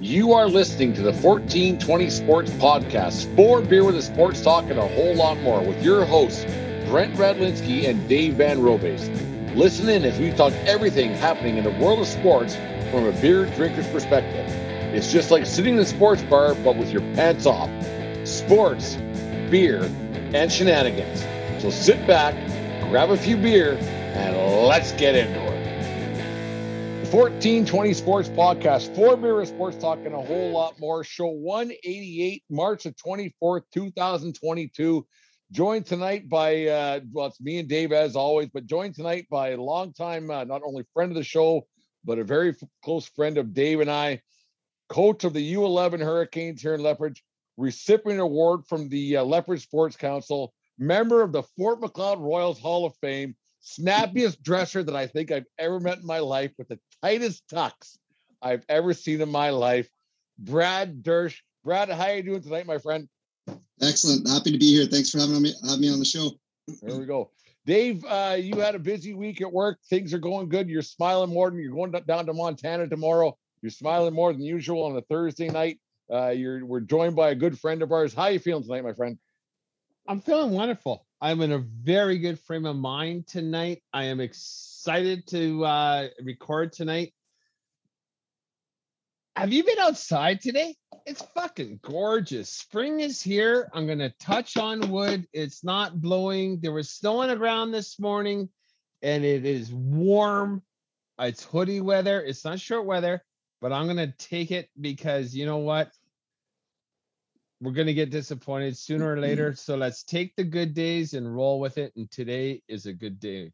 You are listening to the 1420 Sports Podcast. For beer with a sports talk and a whole lot more with your hosts, Brent Radlinsky and Dave Van Robes. Listen in as we talk everything happening in the world of sports from a beer drinker's perspective. It's just like sitting in a sports bar, but with your pants off. Sports, beer, and shenanigans. So sit back, grab a few beer, and let's get into it. 1420 Sports Podcast, for beer sports talk, and a whole lot more. Show 188, March the 24th, 2022. Joined tonight by, uh, well, it's me and Dave as always, but joined tonight by a longtime, uh, not only friend of the show, but a very f- close friend of Dave and I, coach of the U11 Hurricanes here in Lethbridge, recipient award from the uh, Lethbridge Sports Council, member of the Fort Macleod Royals Hall of Fame, snappiest dresser that I think I've ever met in my life with the tightest tucks I've ever seen in my life. Brad Dersch. Brad, how are you doing tonight, my friend? Excellent. Happy to be here. Thanks for having me having me on the show. There we go. Dave, uh, you had a busy week at work. Things are going good. You're smiling more than you're going down to Montana tomorrow. You're smiling more than usual on a Thursday night. Uh, you're we're joined by a good friend of ours. How are you feeling tonight, my friend? I'm feeling wonderful. I'm in a very good frame of mind tonight. I am excited to uh, record tonight. Have you been outside today? It's fucking gorgeous. Spring is here. I'm going to touch on wood. It's not blowing. There was snow on the ground this morning and it is warm. It's hoodie weather. It's not short weather, but I'm going to take it because you know what? We're going to get disappointed sooner or later. So let's take the good days and roll with it. And today is a good day.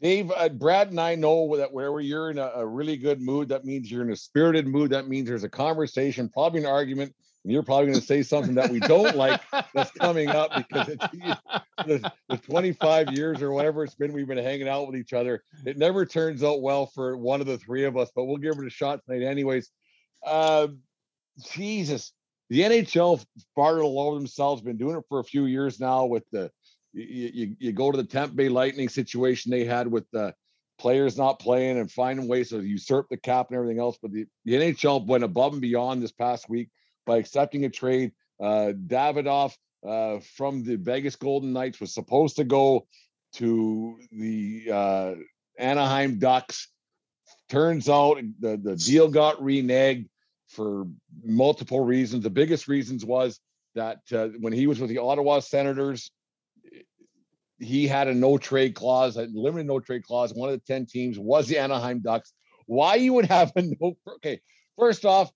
Dave, uh, Brad, and I know that wherever you're in a, a, really good mood, that means you're in a spirited mood. That means there's a conversation, probably an argument, and you're probably going to say something that we don't like that's coming up because it's the, the 25 years or whatever it's been we've been hanging out with each other. It never turns out well for one of the three of us, but we'll give it a shot tonight, anyways. Uh, Jesus, the NHL farted all over themselves. Been doing it for a few years now with the you, you, you go to the Tampa Bay Lightning situation they had with the players not playing and finding ways to usurp the cap and everything else. But the, the NHL went above and beyond this past week by accepting a trade. Uh, Davidoff uh, from the Vegas Golden Knights was supposed to go to the uh, Anaheim Ducks. Turns out the, the deal got reneged for multiple reasons. The biggest reasons was that uh, when he was with the Ottawa Senators, he had a no trade clause, a limited no trade clause. One of the 10 teams was the Anaheim Ducks. Why you would have a no, okay, first off,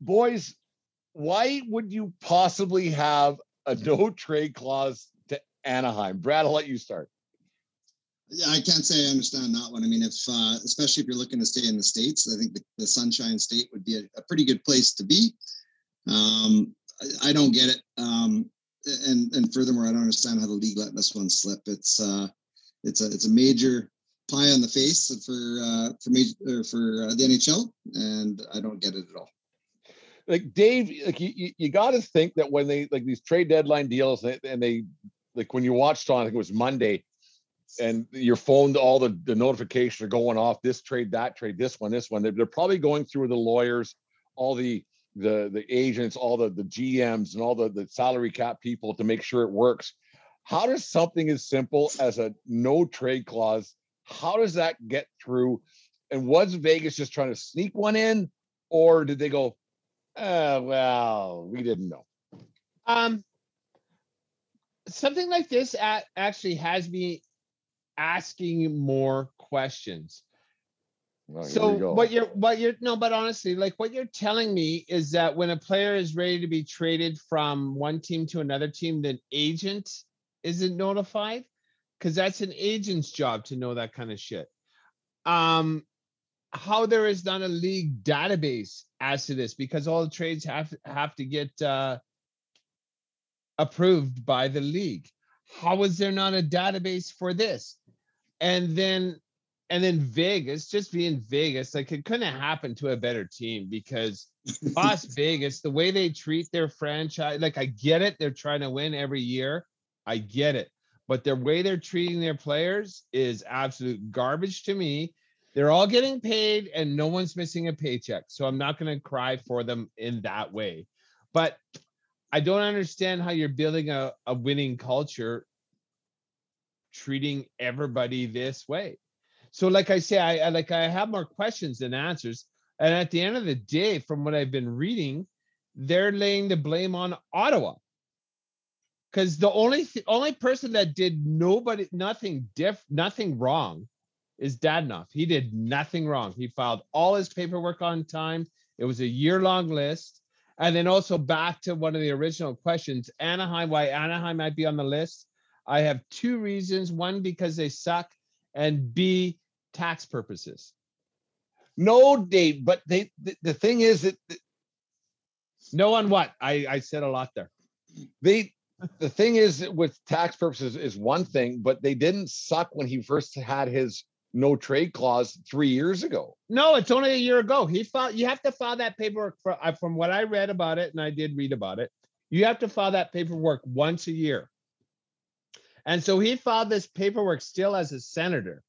boys, why would you possibly have a no trade clause to Anaheim? Brad, I'll let you start. Yeah, I can't say I understand that one. I mean, if uh, especially if you're looking to stay in the states, I think the, the Sunshine State would be a, a, pretty good place to be. Um, I, I, don't get it. Um, and and furthermore, I don't understand how the league let this one slip. It's uh, it's a it's a major pie on the face for uh, for for uh, the NHL, and I don't get it at all. Like Dave, like you, you got to think that when they like these trade deadline deals, and they like when you watched on, I think it was Monday, and your phone, all the the notifications are going off. This trade, that trade, this one, this one. They're, they're probably going through the lawyers, all the the the agents, all the the GMs, and all the the salary cap people to make sure it works. How does something as simple as a no trade clause? How does that get through? And was Vegas just trying to sneak one in, or did they go, uh, well, we didn't know? Um, something like this actually has me asking more questions. Well, so what you're what you're no, but honestly, like what you're telling me is that when a player is ready to be traded from one team to another team, the agent isn't notified? Because that's an agent's job to know that kind of shit. Um how there is not a league database as to this because all the trades have have to get uh, approved by the league. How is there not a database for this? And then and then Vegas, just being Vegas, like it couldn't have happened to a better team because Las Vegas, the way they treat their franchise, like I get it, they're trying to win every year. I get it. But the way they're treating their players is absolute garbage to me. They're all getting paid and no one's missing a paycheck. So I'm not going to cry for them in that way. But I don't understand how you're building a, a winning culture treating everybody this way. So, like I say, I, I like I have more questions than answers. And at the end of the day, from what I've been reading, they're laying the blame on Ottawa. Because the only th- only person that did nobody nothing diff nothing wrong is Dadonov. He did nothing wrong. He filed all his paperwork on time. It was a year long list. And then also back to one of the original questions, Anaheim, why Anaheim might be on the list. I have two reasons. One, because they suck, and B, tax purposes. No, Dave, but they the, the thing is that No on what? I, I said a lot there. they the thing is with tax purposes is one thing, but they didn't suck when he first had his no trade clause three years ago. No, it's only a year ago. He filed. You have to file that paperwork for, from what I read about it, and I did read about it. You have to file that paperwork once a year. And so he filed this paperwork still as a senator,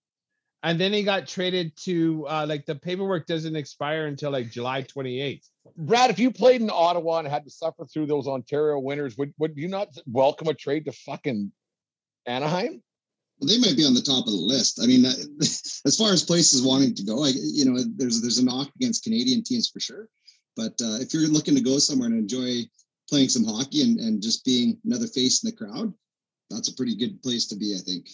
and then he got traded to uh, like the paperwork doesn't expire until like July 28th. Brad, if you played in Ottawa and had to suffer through those Ontario winters, would would you not welcome a trade to fucking Anaheim? Well, they might be on the top of the list. I mean, uh, as far as places wanting to go, I, you know, there's there's a knock against Canadian teams for sure. But uh, if you're looking to go somewhere and enjoy playing some hockey and, and just being another face in the crowd, that's a pretty good place to be, I think.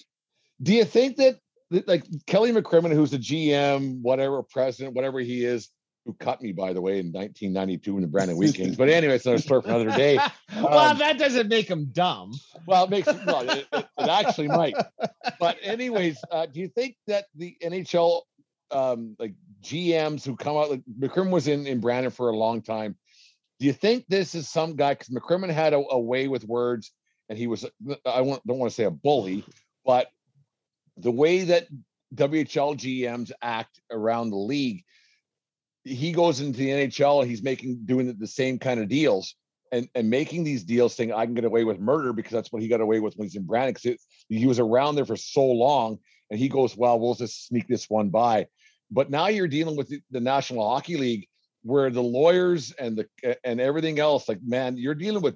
Do you think that that, like Kelly McCrimmon, who's the GM, whatever president, whatever he is, who cut me by the way in 1992 in the Brandon Wheat Kings. But anyway, it's another story for another day. well, Um, that doesn't make him dumb. Well, it makes it, well, it, it, it actually might. But anyways, uh, do you think that the NHL um, like GMs who come out like McCrimmon was in in Brandon for a long time? Do you think this is some guy because McCrimmon had a, a way with words and he was I don't want to say a bully, but the way that WHL GMs act around the league, he goes into the NHL, he's making doing the- same kind of deals and, and making these deals saying I can get away with murder because that's what he got away with when he's in Brandon because he was around there for so long and he goes, well, we'll just sneak this one by. But now you're dealing with the, the National Hockey League where the lawyers and the and everything else, like man, you're dealing with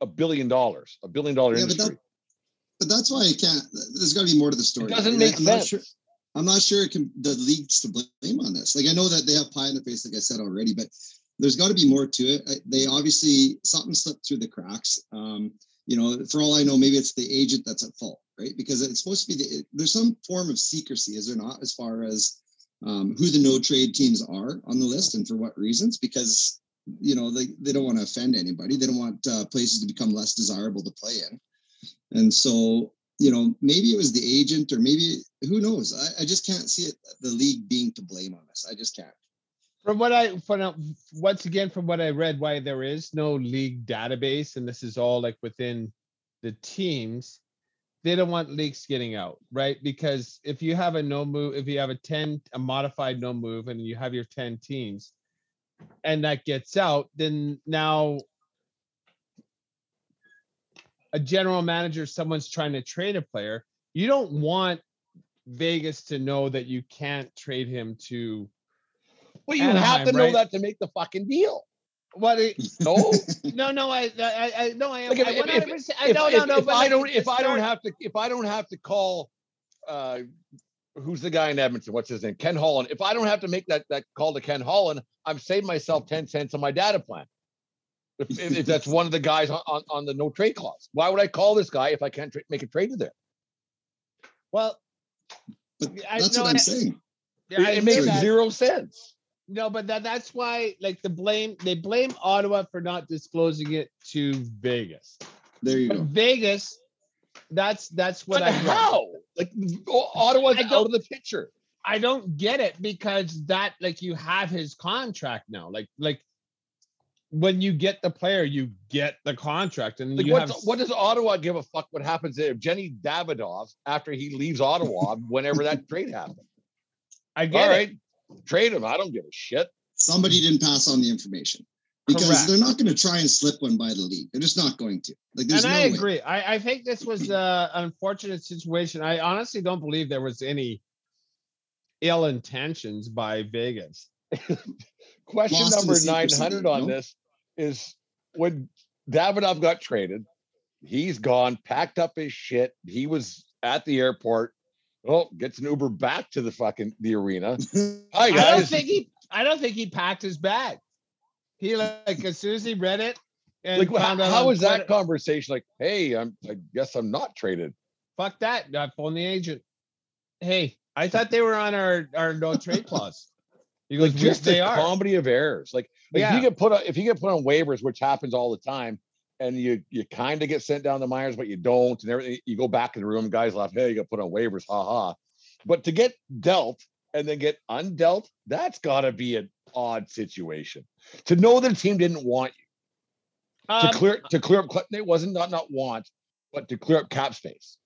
a billion dollars, a billion dollar Yeah, but industry. But that's why I can't. There's got to be more to the story. doesn't I- make I'm Not sure, I'm not sure it can the leagues to blame on this. Like I know that they have pie in the face, like I said already, but there's got to be more to it. They obviously something slipped through the cracks. Um, you know, for all I know, maybe it's the agent that's at fault, right? Because it's supposed to be the, there's some form of secrecy, is there not, as far as um, who the no trade teams are on the list and for what reasons? Because you know they, they don't want to offend anybody. They don't want uh, places to become less desirable to play in. And so, you know, maybe it was the agent or maybe who knows? I, I just can't see it, the league being to blame on this. I just can't. From what I, from uh, once again, from what I read, why there is no league database, and this is all like within the teams, they don't want leaks getting out, right? Because if you have a no move, if you have a 10, a modified no move, and you have your 10 teams, and that gets out, then now a general manager, someone's trying to trade a player, you don't want Vegas to know that you can't trade him to Well, you have Anaheim, to know right? that to make the fucking deal. what it, No. no no I I I no I am Like if, I if, 100% I if, no no no if but I don't to if I don't have to if I don't have to call uh who's the guy in Edmonton? What's his name? Ken Holland. If I don't have to make that that call to Ken Holland, I'm saving myself 10 cents on my data plan. If, if, if that's one of the guys on, on, on the no trade clause. Why would I call this guy if I can't tra- make a trade to there? well But I- that's no, what I'm I- saying. yeah, I it makes that. zero sense. no but that that's why like the blame they blame Ottawa for not disclosing it to Vegas There you but go. Vegas that's that's what But I read. how? Like O- Ottawa's I out don't- of the picture. I don't get it because that like you have his contract now. Like like when you get the player, you get the contract, and Like you what, have what does Ottawa give a fuck what happens if Jenny Davidoff after he leaves Ottawa whenever that trade happens? I All get it. right, trade him. I don't give a shit. Somebody didn't pass on the information because Correct. they're not going to try and slip one by the league. They're just not going to. Like, there's and no I way. agree. I, I think this was an unfortunate situation. I honestly don't believe there was any ill intentions by Vegas. Question Lost in number 900 on no? this is when Davidoff got traded, he's gone, packed up his shit. He was at the airport. Oh, gets an Uber back to the fucking the arena. Hi I don't think he. I don't think he packed his bag. He like as soon as he read it and Like, found how, out how was that Twitter- conversation? Like, hey, I'm I guess I'm not traded. Fuck that! I phone the agent. Hey, I thought they were on our our no trade clause. He goes, Like "Yes, just they a are. comedy of errors. Like, like if you get put on if you get put on waivers, which happens all the time, and you you kind of get sent down the minors, but you don't, and everything, you go back in the room, guys laugh, hey, you got put on waivers, ha ha. But to get dealt and then get undealt, that's gotta be an odd situation. To know that a team didn't want you Um, to clear to clear up it wasn't not not want, but to clear up cap space.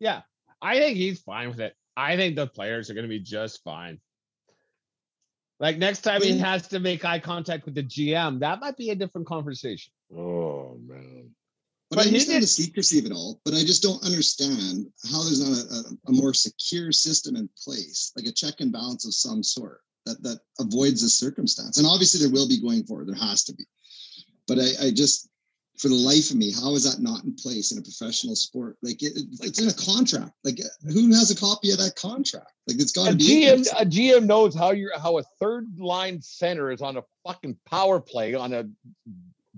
Yeah, I think he's fine with it. I think the players are going to be just fine. Like next time he mm. has to make eye contact with the GM, that might be a different conversation. Oh man. But, But I he understand did- the secrecy of it all. But I just don't understand how there's not a, a, a more secure system in place, like a check and balance of some sort that that avoids this circumstance. And obviously, there will be going forward. There has to be. But I, I just, for the life of me, how is that not in place in a professional sport? Like it, it's in a contract. Like who has a copy of that contract? Like it's got to be. GM, a GM knows how you're how a third line center is on a fucking power play on a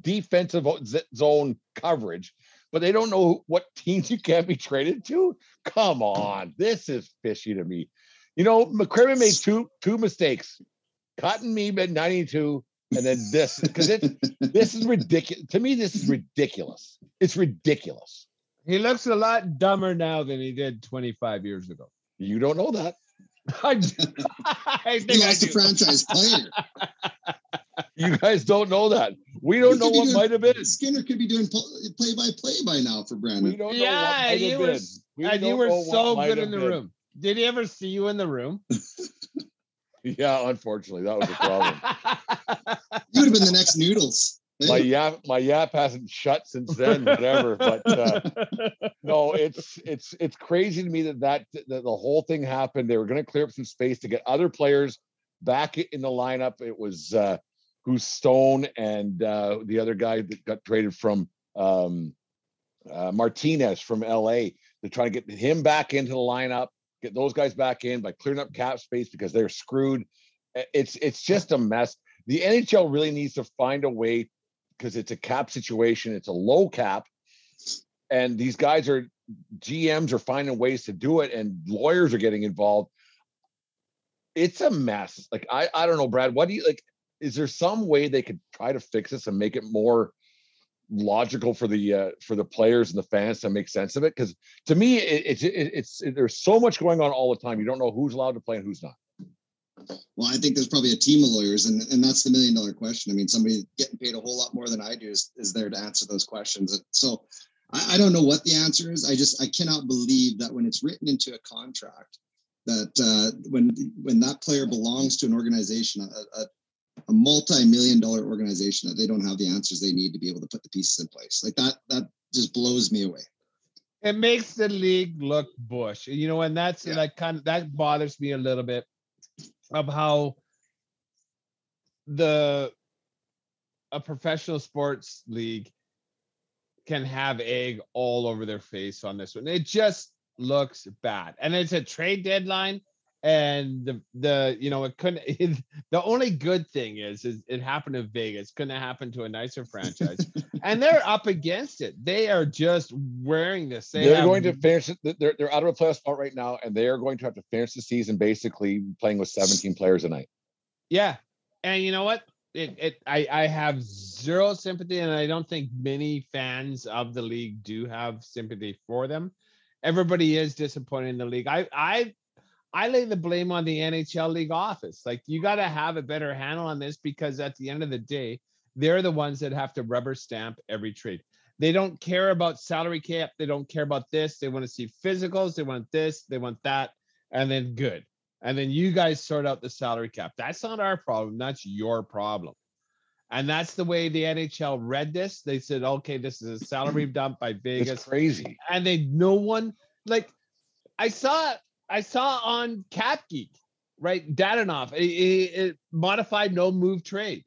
defensive zone coverage, but they don't know what teams you can't be traded to. Come on, this is fishy to me. You know, McCrimmon made two two mistakes, cutting me at 92, and then this because it this is ridiculous. To me, this is ridiculous. It's ridiculous. He looks a lot dumber now than he did 25 years ago. You don't know that. I, I He think I lost a franchise player. You guys don't know that. We don't know what doing- might have been. Skinner could be doing play by play by now for We Brandon. don't know Yeah, what might you have were, been. We and you don't were know so good in the been. room. Did he ever see you in the room? Yeah, unfortunately, that was a problem. You would have been the next Noodles. my yap, my yap hasn't shut since then. Whatever, but uh, no, it's it's it's crazy to me that that, that the whole thing happened. They were going to clear up some space to get other players back in the lineup. It was uh, who's Stone and uh, the other guy that got traded from um, uh, Martinez from LA. They're trying to get him back into the lineup, get those guys back in by clearing up cap space because they're screwed. It's it's just a mess. The NHL really needs to find a way because it's a cap situation. It's a low cap, and these guys are GMs are finding ways to do it, and lawyers are getting involved. It's a mess. Like I, I don't know, Brad. What do you like? Is there some way they could try to fix this and make it more logical for the uh, for the players and the fans to make sense of it? Because to me, it, it's it, it's it, there's so much going on all the time. You don't know who's allowed to play and who's not. Well, I think there's probably a team of lawyers, and, and that's the million dollar question. I mean, somebody getting paid a whole lot more than I do is, is there to answer those questions. So I, I don't know what the answer is. I just I cannot believe that when it's written into a contract that uh, when when that player belongs to an organization, a, a, a multi-million dollar organization, that they don't have the answers they need to be able to put the pieces in place. Like that that just blows me away. it makes the league look bush you know and that's Yeah. like kind of that bothers me a little bit of how the a professional sports league can have egg all over their face on this one it just looks bad and it's a trade deadline and the the you know it couldn't the only good thing is is it happened in vegas couldn't happen to a nicer franchise and they're up against it they are just wearing this they They are going to finish. it- They're they're out of a playoff spot right now, and they are going to have to finish the season basically playing with 17 players a night. Yeah. And you know what? It, it I, I have zero sympathy, and I don't think many fans of the league do have sympathy for them. Everybody is disappointed in the league. I I I lay the blame on the NHL league office. Like you got to have a better handle on this because at the end of the day, they're the ones that have to rubber stamp every trade. They don't care about salary cap. They don't care about this. They want to see physicals. They want this. They want that. And then good. And then you guys sort out the salary cap. That's not our problem. That's your problem. And that's the way the NHL read this. They said, okay, this is a salary dump by Vegas. It's crazy. And they no one like I saw I saw on Cap Geek, right? Dadonov, it, it, it modified no move trade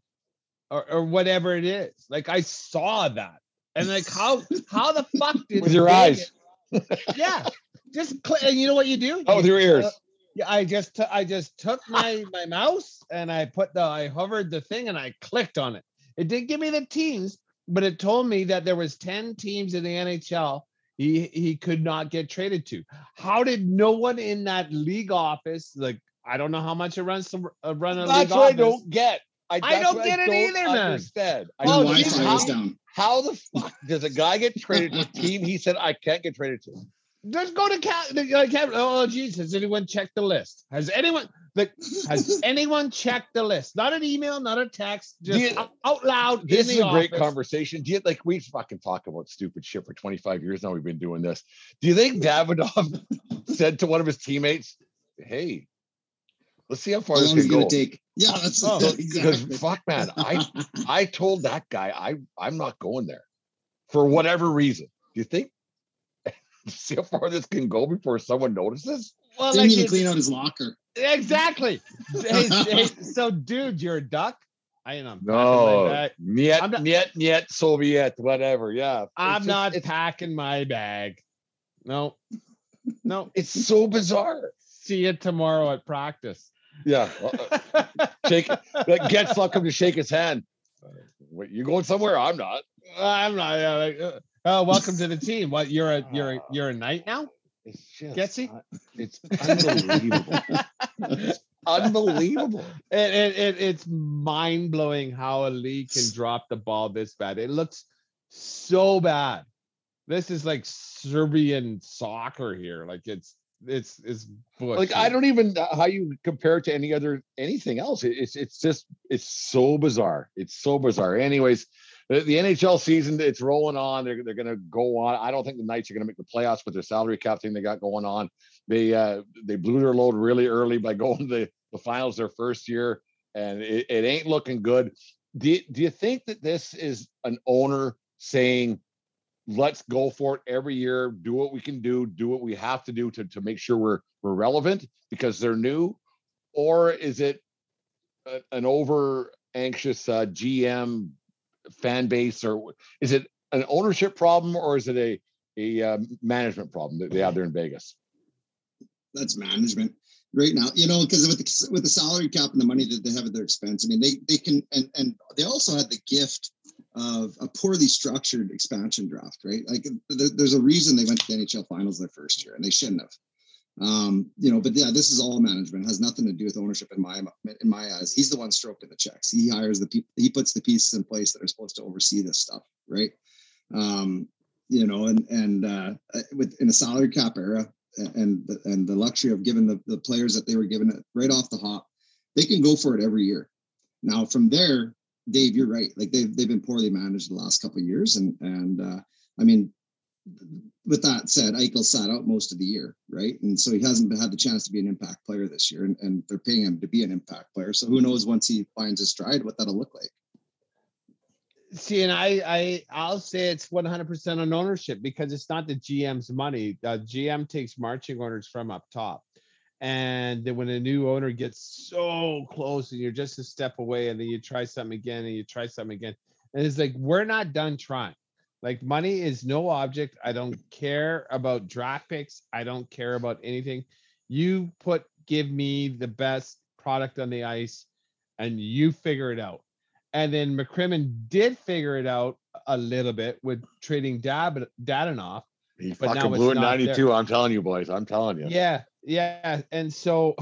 or, or whatever it is. Like I saw that. And like how how the fuck did With your eyes. yeah. Just click and you know what you do? Oh, with your ears. uh, yeah, I just t- I just took my my mouse and I put the I hovered the thing and I clicked on it. It did give me the teams, but it told me that there was 10 teams in the NHL he he could not get traded to. How did no one in that league office like I don't know how much it runs to uh, run a That's league what I don't get. I, I don't what get it either, man. Understand. I The Oh, don't- geez, Wi-Fi how, is down. how the fuck does a guy get traded to a team he said I can't get traded to? Just go to Cap. Uh, Cap oh, geez, has anyone checked the list? Has anyone like has anyone checked the list? Not an email, not a text, just you- out, out loud. This in is the a great conversation. Do you like we fucking talk about stupid shit for 25 years now? We've been doing this. Do you think Davidoff said to one of his teammates, Hey, let's see how far this is can go? gonna take? Yeah, that's Oh, Because exactly. fuck man, I I told that guy I I'm not going there for whatever reason. Do you think see how far this can go before someone notices? Well, Didn't like even clean out his locker. exactly. Hey, hey, so, dude, you're a duck. I am. No, I'm yet, I'm not- yet, yet, Soviet, whatever. Yeah, I'm It's not It's, packing my bag. No, no. it's so bizarre. See you tomorrow at practice. Yeah, uh, shake. Like, Getzlaf come to shake his hand. Wait, you going somewhere? I'm not. I'm not. Uh, like, uh, oh, welcome to the team. What? You're a you're a, you're a knight now. It's just, Getsy? uh, it's unbelievable. It's unbelievable. It, it, it it's mind blowing how a league can drop the ball this bad. It looks so bad. This is like Serbian soccer here. Like it's it's it's Like I don't even uh, how you compare it to any other anything else. It- It's it's just it's so bizarre. It's so bizarre. Anyways, the, the NHL season it's rolling on. They're they're gonna go on. I don't think the Knights are gonna make the playoffs with their salary cap thing they got going on. They uh they blew their load really early by going to the, the finals their first year, and it, it ain't looking good. Do you, do you think that this is an owner saying? Let's go for it every year. Do what we can do. Do what we have to do to, to make sure we're we're relevant because they're new, or is it a- an over anxious uh, GM fan base, or is it an ownership problem, or is it a a um, management problem that they have there in Vegas? that's management right now. You know, because with the with the salary cap and the money that they have at their expense, I mean, they they can and and they also had the gift of a poorly structured expansion draft, right? Like there, there's a reason they went to the NHL finals their first year, and they shouldn't have. Um, you know, but yeah, this is all management. It has nothing to do with ownership in my in my eyes. He's the one stroking the checks. He hires the people. He puts the pieces in place that are supposed to oversee this stuff, right? Um, you know, and and uh, with in a salary cap era, and and the luxury of giving the, the players that they were given it right off the hop, they can go for it every year. Now from there, Dave, you're right. Like they've they've been poorly managed the last couple of years, and and uh, I mean, with that said, Eichel sat out most of the year, right? And so he hasn't had the chance to be an impact player this year, and, and they're paying him to be an impact player. So who knows once he finds his stride, what that'll look like. See, and I, I, I'll say it's 100% on ownership because it's not the GM's money. The GM takes marching orders from up top, and then when a new owner gets so close, and you're just a step away, and then you try something again, and you try something again, and it's like we're not done trying. Like money is no object. I don't care about draft picks. I don't care about anything. You put, give me the best product on the ice, and you figure it out. And then McCrimmon did figure it out a little bit with trading Dab Dadonov. He But now fucking blew it not there. 92. I'm telling you, boys. I'm telling you. Yeah, yeah. And so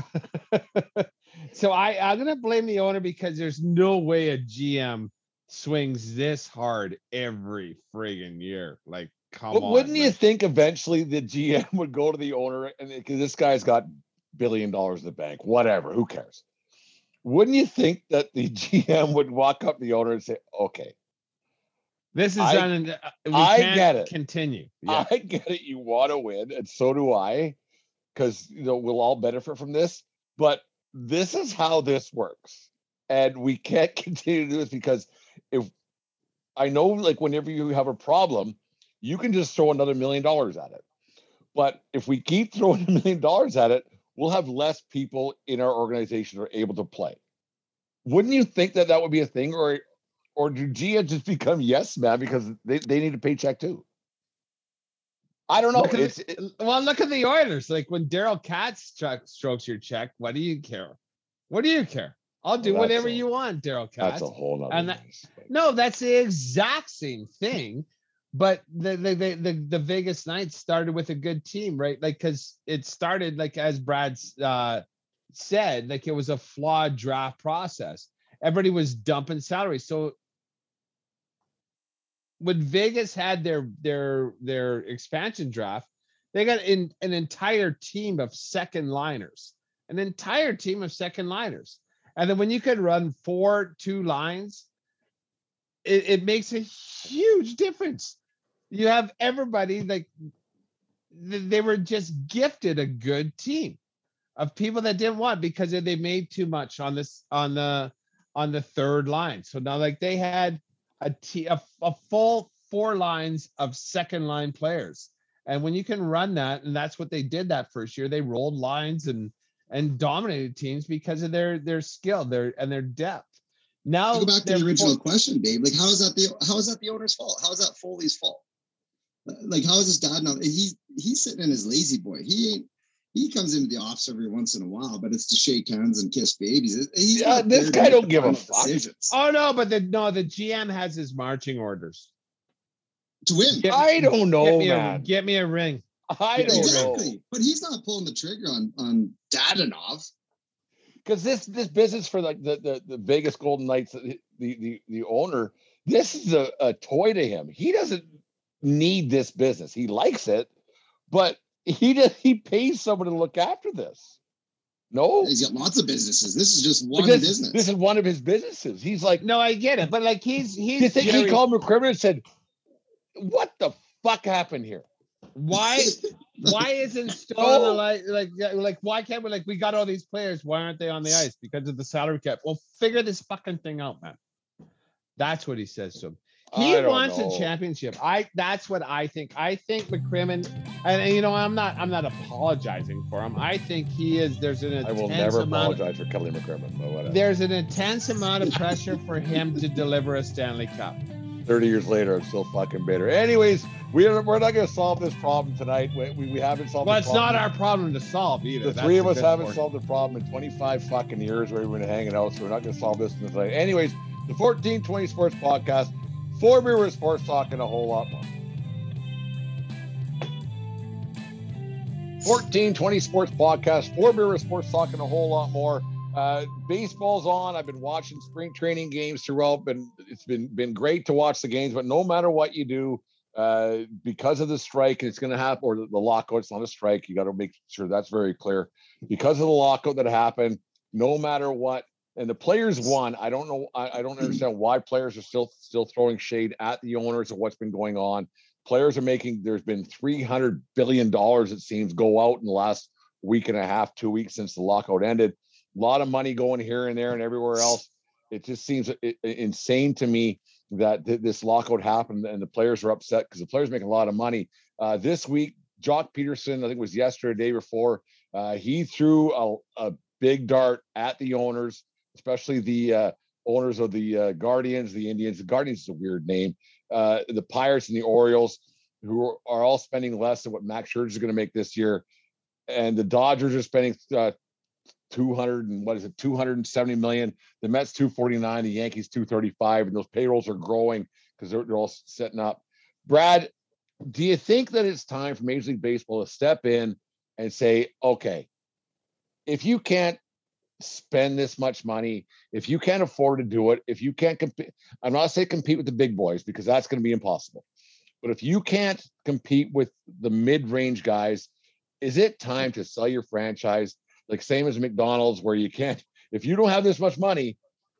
so I, I'm gonna blame the owner because there's no way a GM swings this hard every friggin' year. Like, come But on. wouldn't you think eventually the GM would go to the owner and because this guy's got billion dollars in the bank, whatever, who cares? Wouldn't you think that the GM would walk up to the owner and say, okay, This is I- un- uh, we I get it. Continue. Yeah. I get it. You want to win, and so do I, because you know we'll all benefit from this. But this is how this works, and we can't continue to do this because I know, like, whenever you have a problem, you can just throw another million dollars at it. But if we keep throwing a million dollars at it, we'll have less people in our organization are able to play. Wouldn't you think that that would be a thing, or or do Gia just become yes man because they, they need a paycheck too? I don't know. Look It's the- it- well, look at the Oilers. Like when Daryl Katz stro- strokes your check, what do you care? What do you care? I'll do that's whatever a- you want, Daryl that's a whole nother. and that- No, that's the exact same thing. But the the the the, the Vegas Knights started with a good team, right? Like because it started like as Brad uh, said, like it was a flawed draft process. Everybody was dumping salaries. So when Vegas had their their their expansion draft, they got in an entire team of second liners, an entire team of second liners. And then when you can run four two lines, it, it makes a huge difference. You have everybody like they were just gifted a good team of people that didn't want because they made too much on this on the on the third line. So now like they had a t- a, a full four lines of second line players. And when you can run that, and that's what they did that first year, they rolled lines and and dominated teams because of their their skill, their and their depth. Now go back to the original for- question, Dave. Like, how is that the how is that the owner's fault? How is that Foley's fault? Like, how is his dad not? He's he's sitting in his lazy boy. He ain't. He comes into the office every once in a while, but it's to shake hands and kiss babies. He's Yeah, this guy don't the give a final fuck. Decisions. Oh no, but the no, the GM has his marching orders. to win. Get- I don't Get know, me, a, get me a ring. I don't know exactly. But he's not pulling the trigger on on Dadonov. because this this business for like the, the the Vegas Golden Knights, the the the owner, this is a, a toy to him. He doesn't need this business. He likes it, but he does he pays someone to look after this. No, He's got lots of businesses. This is just one Because business. This is one of his businesses. He's like, No, I get it, but like he's you he's think he called McCrimmon and said, "What the fuck happened here?" Why why isn't Stone oh. No. like like like why can't we like we got all these players? Why aren't they on the ice? Because of the salary cap. Well, figure this fucking thing out, man. That's what he says to him. He wants know. a championship. I that's what I think. I think McCrimmon, and, and, you know, I'm not I'm not apologizing for him. I think he is there's an intense I will never amount apologize for Kelly McCrimmon, but whatever. there's an intense amount of pressure for him to deliver a Stanley Cup. 30 years later, I'm still fucking bitter. Anyways, we are, we're not going to solve this problem tonight. We, we, we haven't solved Well, it's not our problem to solve either. The That's three of us haven't part. solved the problem in 25 fucking years where we've been hanging out, so we're not going to solve this tonight. Anyways, the 1420 Sports Podcast, four with sports talk and a whole lot more. 1420 Sports Podcast, four beer sports talk and a whole lot more. Uh, baseball's on. I've been watching spring training games throughout. and it's been been great to watch the games, but no matter what you do, uh, because of the strike, it's going to happen, or the, the lockout. It's not a strike. You got to make sure that's very clear. Because of the lockout that happened, no matter what, and the players won. I don't know. I, I don't understand why players are still still throwing shade at the owners of what's been going on. Players are making. There's been three hundred billion dollars it seems go out in the last week and a half, two weeks since the lockout ended. A lot of money going here and there and everywhere else. It just seems i- insane to me that th- this lockout happened and the players are upset because the players make a lot of money. Uh, this week, Joc Pederson, I think it was yesterday, day before, uh, he threw a, a big dart at the owners, especially the uh, owners of the uh, Guardians, the Indians. The Guardians is a weird name. Uh, the Pirates and the Orioles, who are, all spending less than what Max Scherzer is going to make this year. And the Dodgers are spending uh, 200 and what is it 270 million. The mets 249 the yankees 235 and those payrolls are growing because they're, they're all setting up. Brad do you think that it's time for major league baseball to step in and say okay if you can't spend this much money if you can't afford to do it if you can't compete i'm not saying compete with the big boys because that's going to be impossible but if you can't compete with the mid-range guys is it time to sell your franchise like same as McDonald's, where you can't if you don't have this much money,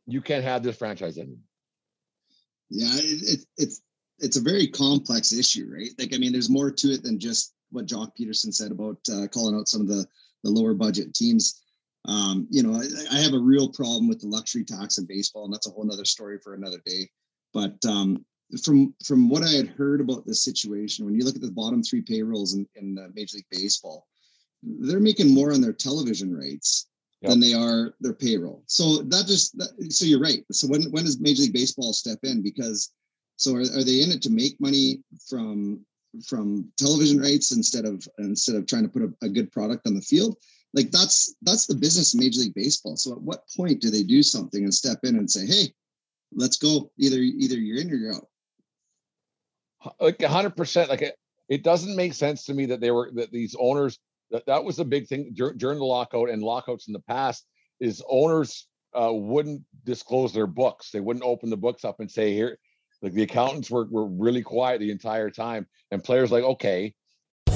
you can't have this franchise anymore. Yeah, it, it, it's it's a very complex issue, right? Like, I mean, there's more to it than just what Joc Pederson said about uh, calling out some of the the lower budget teams. Um, you know, I, I, have a real problem with the luxury tax in baseball, and that's a whole nother story for another day. But um, from from what I had heard about this situation, when you look at the bottom three payrolls in, in uh, Major League Baseball, they're making more on their television rights yep. than they are their payroll. So that just that, so you're right. So when when does Major League Baseball step in? Because so are, are they in it to make money from from television rights instead of instead of trying to put a, a good product on the field? Like that's that's the business of Major League Baseball. So at what point do they do something and step in and say, "Hey, let's go. Either either you're in or you're out." Like hundred percent. Like it, it doesn't make sense to me that they were that these owners that, that was a big thing dur- during the lockout and lockouts in the past is owners uh, wouldn't disclose their books. They wouldn't open the books up and say here, like the accountants were, were really quiet the entire time. And players like, okay.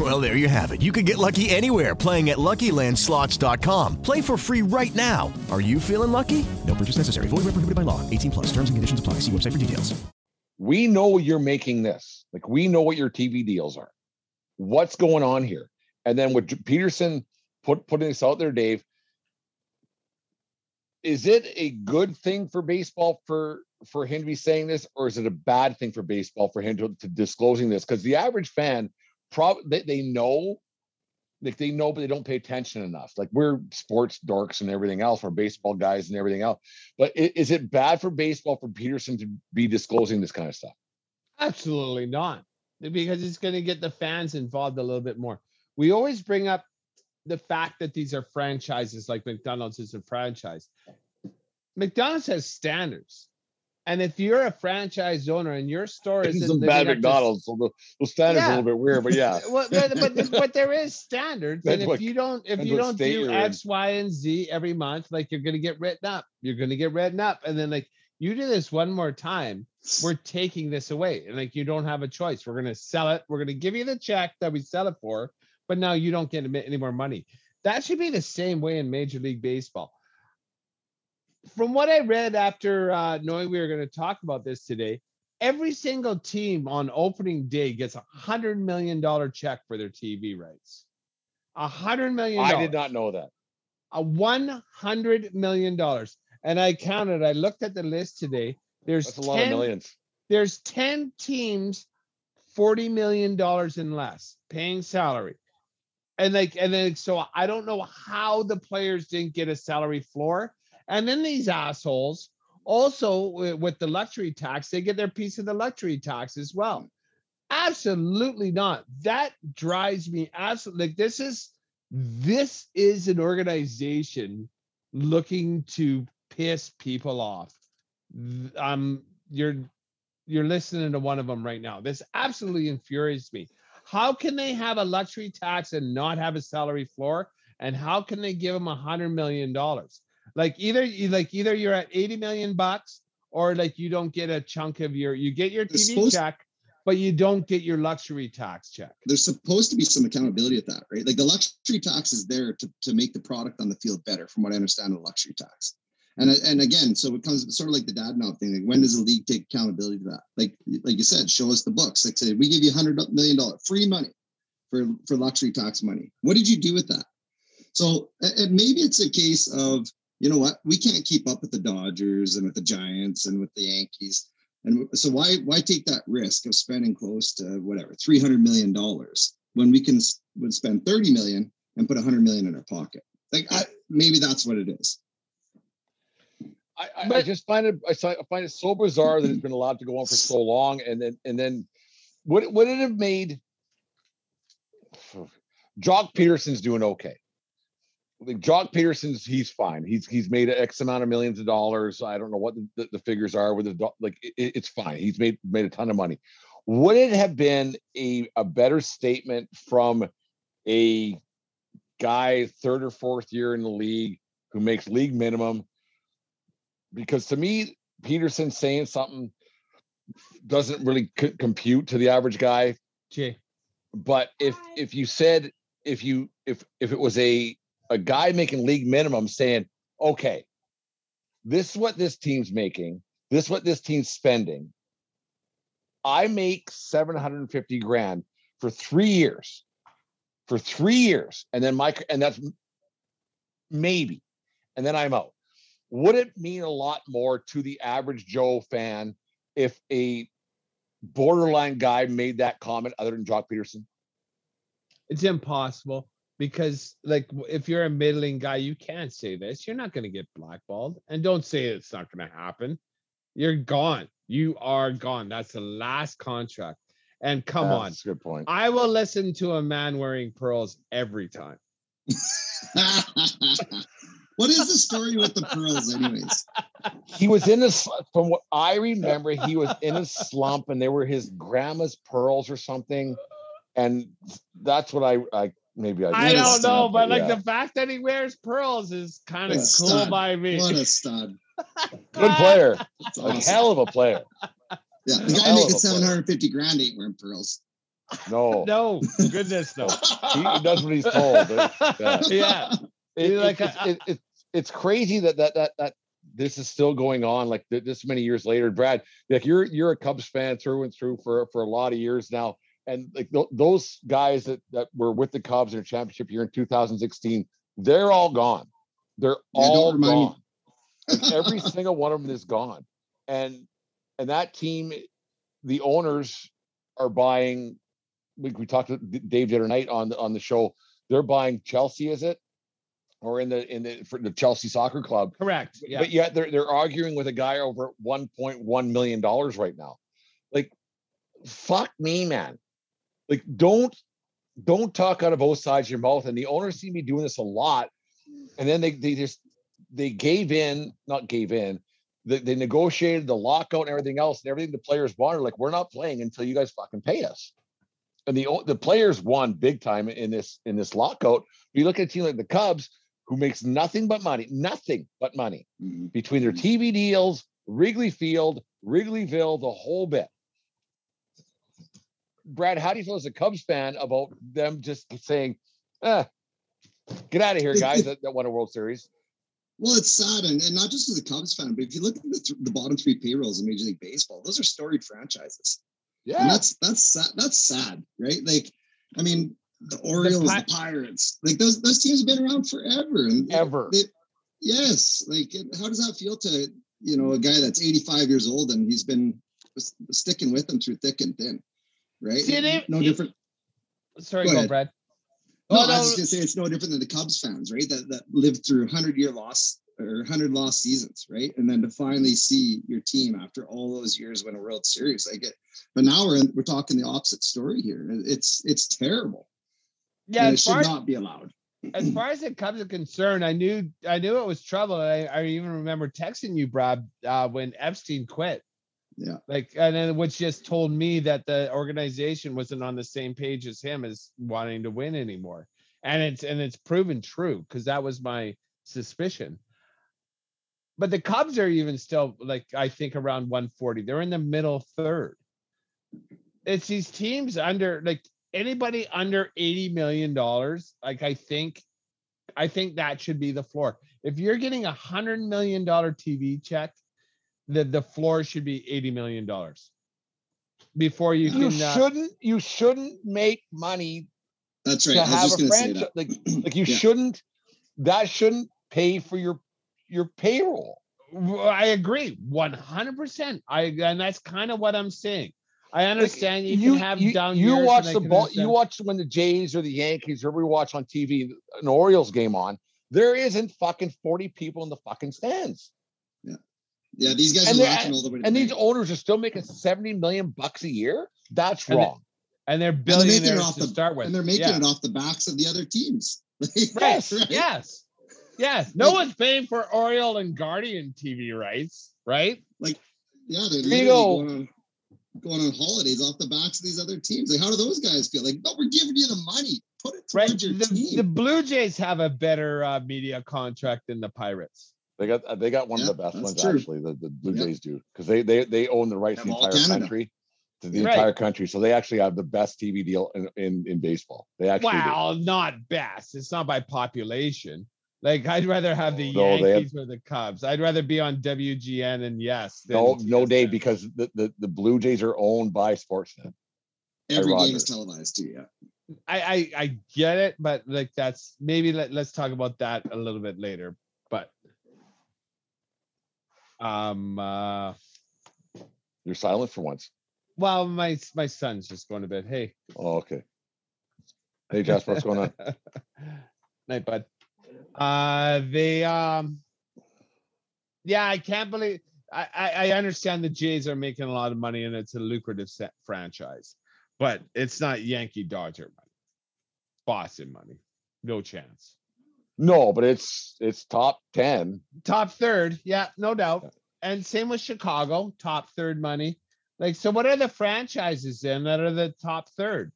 Well, there you have it. You can get lucky anywhere playing at LuckyLandSlots.com. Play for free right now. Are you feeling lucky? No purchase necessary. Void where prohibited by law. 18 plus. Terms and conditions apply. See website for details. We know you're making this. Like we know what your TV deals are. What's going on here? And then with Pederson put putting this out there, Dave. Is it a good thing for baseball for for him to be saying this, or is it a bad thing for baseball for him to, to disclosing this? Because the average fan, probably they, they know, like they know, but they don't pay attention enough. Like we're sports dorks and everything else, we're baseball guys and everything else. But is it bad for baseball for Pederson to be disclosing this kind of stuff? Absolutely not, because it's going to get the fans involved a little bit more. We always bring up the fact that these are franchises like McDonald's is a franchise. McDonald's has standards. And if you're a franchise owner and your store is some bad McDonald's, so the, the standards yeah. a little bit weird, but yeah. well, but, but, but there is standards, and if what, you don't if you don't do X, Y, and Z every month, like you're gonna get written up. You're gonna get written up, and then like you do this one more time, we're taking this away, and like you don't have a choice. We're gonna sell it. We're gonna give you the check that we sell it for, but now you don't get any more money. That should be the same way in Major League Baseball. From what I read after uh, knowing we were going to talk about this today, every single team on opening day gets a hundred million dollar check for their TV rights. A hundred million. I did not know that. A one hundred million dollars, and I counted. I looked at the list today. There's That's a 10, lot of millions. There's ten teams, forty million dollars and less paying salary and like and then so I don't know how the players didn't get a salary floor. And then these assholes also with the luxury tax, they get their piece of the luxury tax as well. Absolutely not. That drives me absolutely like this is this is an organization looking to piss people off. Um, you're you're listening to one of them right now. This absolutely infuriates me. How can they have a luxury tax and not have a salary floor? And how can they give them a hundred million dollars? Like either you like either you're at 80 million bucks or like you don't get a chunk of your you get your TV check, but you don't get your luxury tax check. There's supposed to be some accountability at that, right? Like the luxury tax is there to, to make the product on the field better, from what I understand, the luxury tax. And and again, so it comes sort of like the dad now thing. Like, when does the league take accountability to that? Like like you said, show us the books. Like say we give you hundred million dollar free money for for luxury tax money. What did you do with that? So and maybe it's a case of you know what we can't keep up with the Dodgers and with the Giants and with the Yankees. And so why why take that risk of spending close to whatever three hundred million dollars when we can would spend thirty million and put hundred million in our pocket? Like I, maybe that's what it is. I, I, I just find it I I find it so bizarre that it's been allowed to go on for so long, and then and then would it- would it have made Joc Pederson's doing okay? Like Joc Pederson's he's fine. He's he's made X amount of millions of dollars. I don't know what the, the, the figures are with the like it, it's fine. He's made made a ton of money. Would it have been a a better statement from a guy third or fourth year in the league who makes league minimum because to me, Pederson saying something doesn't really c- compute to the average guy. Jay. But if if you said if you if if it was a a guy making league minimum saying, okay, this is what this team's making, this is what this team's spending. I make 750 grand for three years. For three years. And then my and that's maybe. And then I'm out would it mean a lot more to the average Joe fan if a borderline guy made that comment other than Joc Pederson? It's impossible because, like, if you're a middling guy, you can't say this. You're not going to get blackballed, and don't say it's not going to happen. You're gone. You are gone. That's the last contract. And come on, That's a good point. I will listen to a man wearing pearls every time. what is the story with the pearls, anyways? He was in a sl- from what I remember, he was in a slump and they were his grandma's pearls or something. And that's what I I maybe I, I don't know, but like yeah. the fact that he wears pearls is kind of cool stud. by me. What a stud! good player, That's a awesome. hell of a player. Yeah, the guy making a player. seven hundred fifty grand ain't wearing pearls. No, no, goodness no. he does what he's told. Yeah. yeah, it, You're like it, a- it's, uh, it, it, it's crazy that that that that this is still going on like this many years later brad like you're you're a cubs fan through and through for for a lot of years now and like th- those guys that that were with the cubs in a championship year in 2016 they're all gone. They're Yeah, all gone. Like, every single one of them is gone. And and that team the owners are buying we, we talked to dave the other night on the on the show. They're buying chelsea is it? Or in the in the for the chelsea soccer club. Correct. Yeah, but yet they're they're arguing with a guy over 1.1 million dollars right now. Like fuck me man like don't don't talk out of both sides of your mouth. And the owners see me doing this a lot. And then they they just they gave in not gave in. They, they negotiated the lockout and everything else and everything the players wanted. Like we're not playing until you guys fucking pay us. And the the players won big time in this in this lockout. You look at a team like the cubs who makes nothing but money nothing but money Mhm. between their TV deals, Wrigley Field, Wrigleyville, the whole bit. Brad, how do you feel as a Cubs fan about them just saying, eh, get out of here, guys, that, that won a World Series? Well, it's sad, and, and not just as a Cubs fan, but if you look at the, th- the bottom three payrolls in Major League Baseball, those are storied franchises, and Yeah. that's that's sad. That's sad, right? Like, I mean, the Orioles, the, Pi- Pirates, like those those teams have been around forever, and Ever. they- yes, like, how does that feel to you know a guy that's 85 years old and he's been s- sticking with them through thick and thin, right? See, they- no it- different. sorry, Go go. Brad. No, Oh, I was just gonna say it's no different than the Cubs fans, right? That that lived through hundred year loss or hundred lost seasons, right? And then to finally see your team after all those years win a World Series, like it. But now we're in, we're talking the opposite story here. It's it's terrible. yeah, it should not be allowed. as far as the Cubs are concerned, I knew I knew it was trouble. I, I even remember texting you, Brad, uh, when Epstein quit. Yeah. Like, and then which just told me that the organization wasn't on the same page as him as wanting to win anymore. And it's and it's proven true because that was my suspicion. But the Cubs are even still like I think around 140. They're in the middle third. It's these teams under like anybody under 80 million dollars. Like I think I think that should be the floor. If you're getting a hundred million dollar TV check, the the floor should be 80 million dollars before you You can uh, shouldn't you shouldn't make money That's right. to I was have just a gonna say franchise. that. Like like you Yeah. shouldn't that shouldn't pay for your your payroll. i agree, one hundred percent. I and that's kind of what I'm saying. I understand you, can have you, down. you years, watch the can ball you watch when the Jays or the Yankees or we watch on TV an Orioles game on there isn't fucking 40 people in the fucking stands Yeah, these guys And are they're- laughing all the way. to and the these bank. owners are still making 70 million bucks a year that's And they- wrong and they're And they're making it billionaires off to the start with, and they're making yeah. it off the backs of the other teams. Right. Yes, Yes. Yes. No Like- one's paying for Oriole and Guardian TV rights, right? Like, yeah, they're There literally go. going on going on holidays off the backs of these other teams. Like, how do those guys feel? Like, no, we're giving you the money. Put it Right. towards your The, team. the Blue Jays have a better uh, media contract than the Pirates. They got uh, they got one Yeah, of the best ones true. actually the, the blue Yeah. jays do because they they they own the rights to the entire Canada. country to the Right. entire country so they actually have the best tv deal in in, in baseball they actually do. Wow, not best. It's not by population. Like I'd rather have the No, they have- Yankees or the Cubs. I'd rather be on WGN and yes. than no no dave because the, the the blue jays are owned by sportsnet Every game is televised too. Yeah. I, I I get it, but like that's maybe let, let's talk about that a little bit later. Um uh you're silent for once well my my son's just going to bed. Hey. oh okay hey jasper what's going on Night, bud. Uh they um yeah, I can't believe I, I I understand the Jays are making a lot of money and it's a lucrative set franchise, but it's not Yankee Dodger money. Boston money. No chance. No but it's it's top 10 top third yeah no doubt and same with chicago top third money like so what are the franchises then that are the top third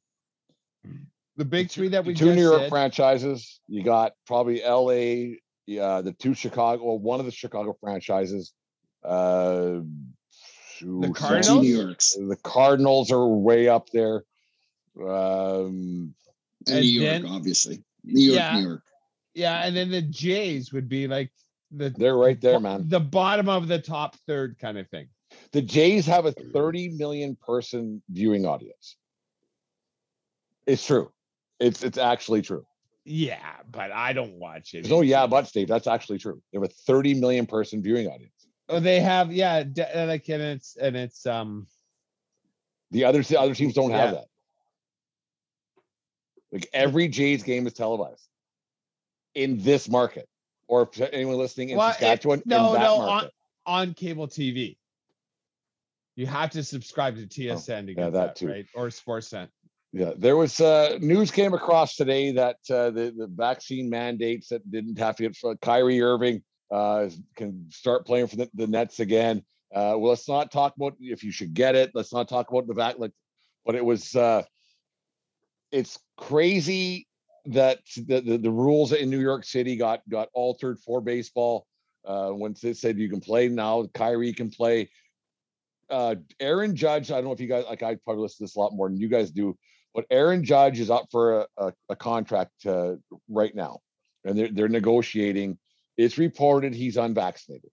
the big three that we two just New York said. franchises. You got probably LA, yeah, the two Chicago, well, one of the Chicago franchises. Uh, who- The Cardinals? New Yorks The Cardinals are way up there. Um, and, And New York, then- obviously. New York, Yeah. New York. Yeah and then the jays would be like the they're right there, man. the bottom of the top third kind of thing The Jays have a 30 million person viewing audience. It's true. It's it's actually true. yeah but i don't watch it There's no yeah, but Steve, that's actually true. They have a 30 million person viewing audience. oh they have yeah like and it's and it's um The other the other teams don't have that. Like every Jays game is televised in this market, or if anyone listening in Well, it- Saskatchewan no, in that no, market. on cable TV. You have to subscribe to TSN to get Oh, yeah, that, that too. right? Or Sportsnet. Yeah, there was uh, news came across today that uh, the the vaccine mandates that didn't have to get for Kyrie Irving uh, can start playing for the, the Nets again. Uh, well, let's not talk about if you should get it. Let's not talk about the vac. Like, but it was uh, it's crazy that the, the the rules in New York City got got altered for baseball. Uh, once they said you can play now, Kyrie can play. Uh, Aaron Judge, I don't know if you guys like. I probably listen to this a lot more than you guys do but Aaron Judge is up for a, a, a contract uh, right now, and they're they're negotiating. It's reported he's unvaccinated.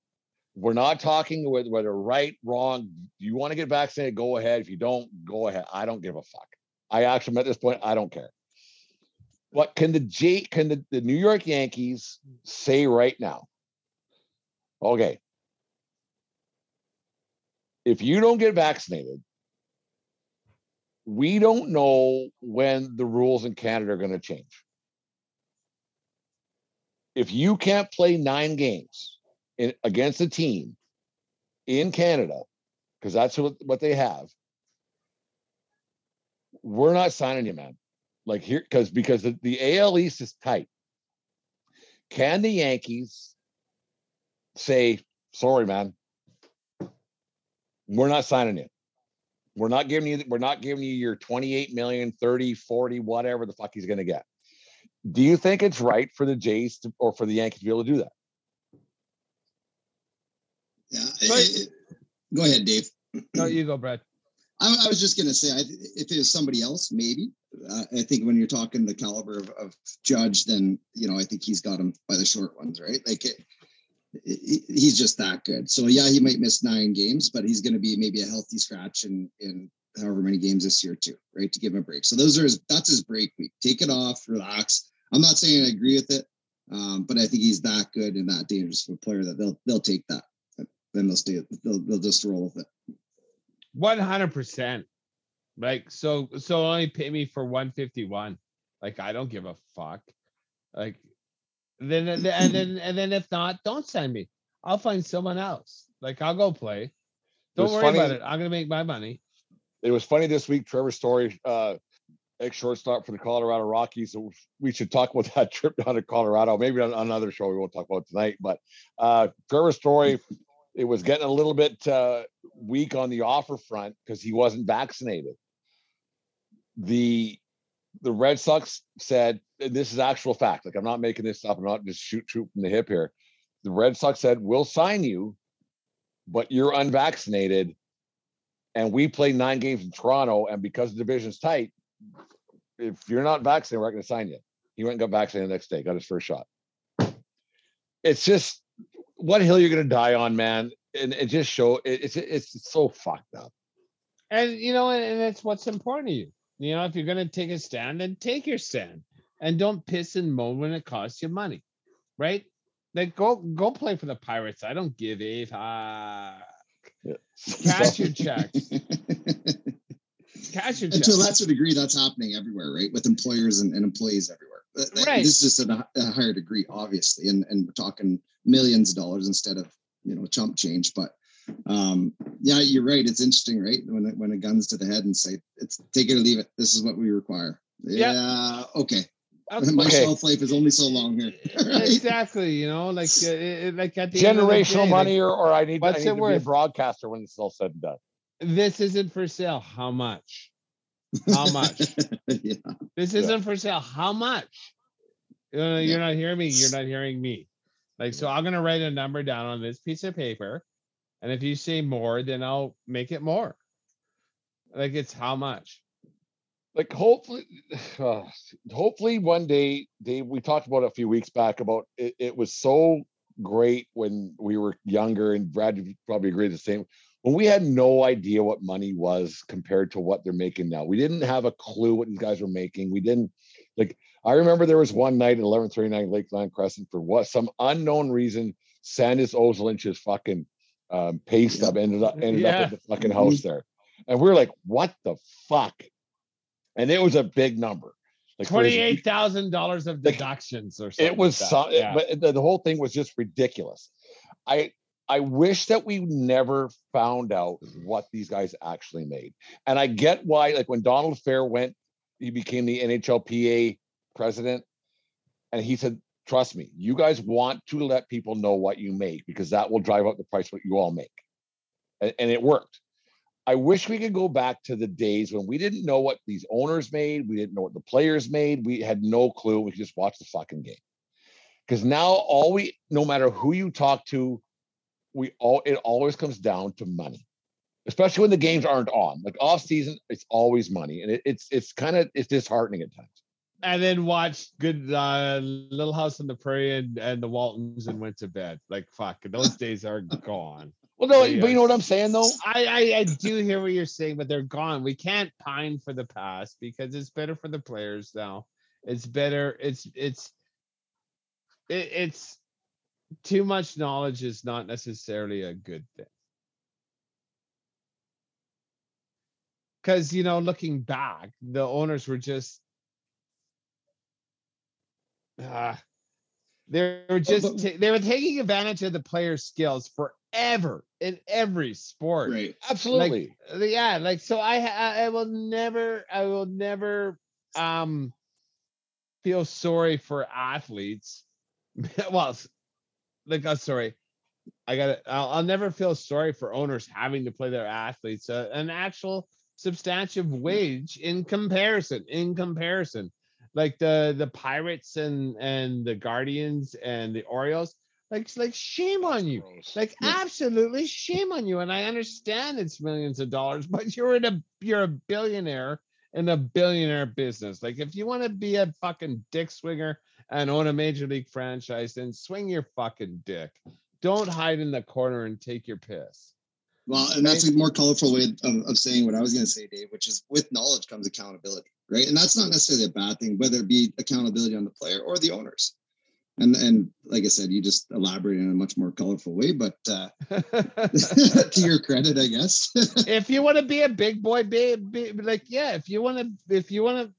We're not talking whether, whether right, wrong. You want to get vaccinated? Go ahead. If you don't, go ahead. I don't give a fuck. I actually at this point, I don't care. What can the J can the, the New York Yankees say right now? Okay. If you don't get vaccinated, we don't know when the rules in Canada are going to change. If you can't play nine games in, against a team in Canada, because that's what, what they have, we're not signing you, man. Like here, because because the, the AL East is tight. Can the Yankees say, sorry, man, we're not signing you? We're not giving you we're not giving you your 28 million, 30, 40, whatever the fuck he's gonna get. Do you think it's right for the Jays to, or for the Yankees to be able to do that? Yeah. Right. it- it- go ahead, Dave. No, you go, Brad. I, I was just gonna say, I, if it was somebody else, maybe. Uh, I think when you're talking the caliber of, of Judge, then you know I think he's got him by the short ones, right? Like it, it, he's just that good. So yeah, he might miss nine games, but he's going to be maybe a healthy scratch in in however many games this year too, right? To give him a break. So those are his. That's his break week. Take it off, relax. I'm not saying I agree with it, um, but I think he's that good and that dangerous of a player that they'll they'll take that. then they'll stay. They'll they'll just roll with it. One hundred percent. Like so, so only pay me for one fifty one. Like I don't give a fuck. Like then and then and then if not, don't send me. I'll find someone else. Like I'll go play. Don't worry funny- about it. I'm gonna make my money. It was funny this week. Trevor Story, uh, ex shortstop for the Colorado Rockies. We should talk about that trip down to Colorado. Maybe on on another show we won't talk about tonight. But uh, Trevor Story, it was getting a little bit uh, weak on the offer front because he wasn't vaccinated. The the Red Sox said, this is actual fact. Like I'm not making this up. I'm not just shoot shoot from the hip here. The Red Sox said, "We'll sign you, but you're unvaccinated." and we play nine games in Toronto, and because the division's tight, if you're not vaccinated, we're not going to sign you. He went and got vaccinated the next day, got his first shot. It's just what hill you're going to die on, man, and it just show it, it's it's so fucked up. And you know, and, and it's what's important to you. You know, if you're gonna take a stand, then take your stand. And don't piss and moan when it costs you money. Right? Like go go play for the Pirates. I don't give a fuck. Yeah. Cash your checks. Cash your And to a lesser degree, that's happening everywhere, right? With employers and, and employees everywhere. But th- Right. This is just a, a higher degree, obviously, and and we're talking millions of dollars instead of you know chump change. But um, yeah, you're right. It's interesting, right? When it, when a gun's to the head and say it's take it or leave it. This is what we require. Yeah. Yeah. Okay. Okay. My Okay. shelf life is only so long here. right? Exactly. You know, like uh, it- like at the end of the Generational day, like, money, or, or I need, I what's need it to be a broadcaster when it's all said and done. this isn't for sale. How much? How much? yeah. This isn't for sale. How much? Uh, you're not hearing me. You're not hearing me. Like, so I'm going to write a number down on this piece of paper. And if you say more, then I'll make it more. Like, it's how much? like hopefully uh, hopefully one day dave we talked about it a few weeks back about it, it was so great when we were younger and brad you probably agree the same when we had no idea what money was compared to what they're making now we didn't have a clue what these guys were making we didn't like i remember there was one night at 1139 lakeland crescent for what some unknown reason sandis ozolinsh's fucking um, pay stub ended up ended up Yeah. at the fucking house there and we are like what the fuck and it was a big number. Like Twenty-eight thousand dollars of Like, deductions or something. It was like some, yeah. but the, the whole thing was just ridiculous. I I wish that we never found out what these guys actually made, and I get why. Like when Donald Fehr went, he became the NHLPA president, and he said, "Trust me, you guys want to let people know what you make because that will drive up the price what you all make," and, and it worked. I wish we could go back to the days when we didn't know what these owners made, we didn't know what the players made, we had no clue. We could just watch the fucking game. Because now all we, no matter who you talk to, we all it always comes down to money, especially when the games aren't on. Like off season, it's always money, and it, it's it's kind of it's disheartening at times. and then watched good uh, Little House on the Prairie and, and the Waltons and went to bed. Like fuck, those days are gone. Well, no, Yeah. but you know what I'm saying though. I, I I do hear what you're saying, but they're gone. We can't pine for the past because it's better for the players now. It's better. It's it's it, it's too much knowledge is not necessarily a good thing. Because you know, looking back, the owners were just uh, they were just but- ta- they were taking advantage of the players' skills forever in every sport. Right. Absolutely. Uh, yeah like so I, I will never i will never um feel sorry for athletes well like uh, sorry i gotta I'll, I'll never feel sorry for owners having to play their athletes uh, an actual substantive wage in comparison in comparison like the the pirates and and the guardians and the orioles like like shame on you like absolutely shame on you. And I understand it's millions of dollars, but you're in a you're a billionaire in a billionaire business. Like if you want to be a fucking dick swinger and own a major league franchise, then swing your fucking dick. Don't hide in the corner and take your piss. Well, and that's a more colorful way of, of saying what I was going to say, Dave, which is with knowledge comes accountability, right? And that's not necessarily a bad thing, whether it be accountability on the player or the owners. and and like I said, you just elaborate in a much more colorful way. But uh, to your credit, I guess. if you want to be a big boy, be, be like yeah. If you want to, if you want to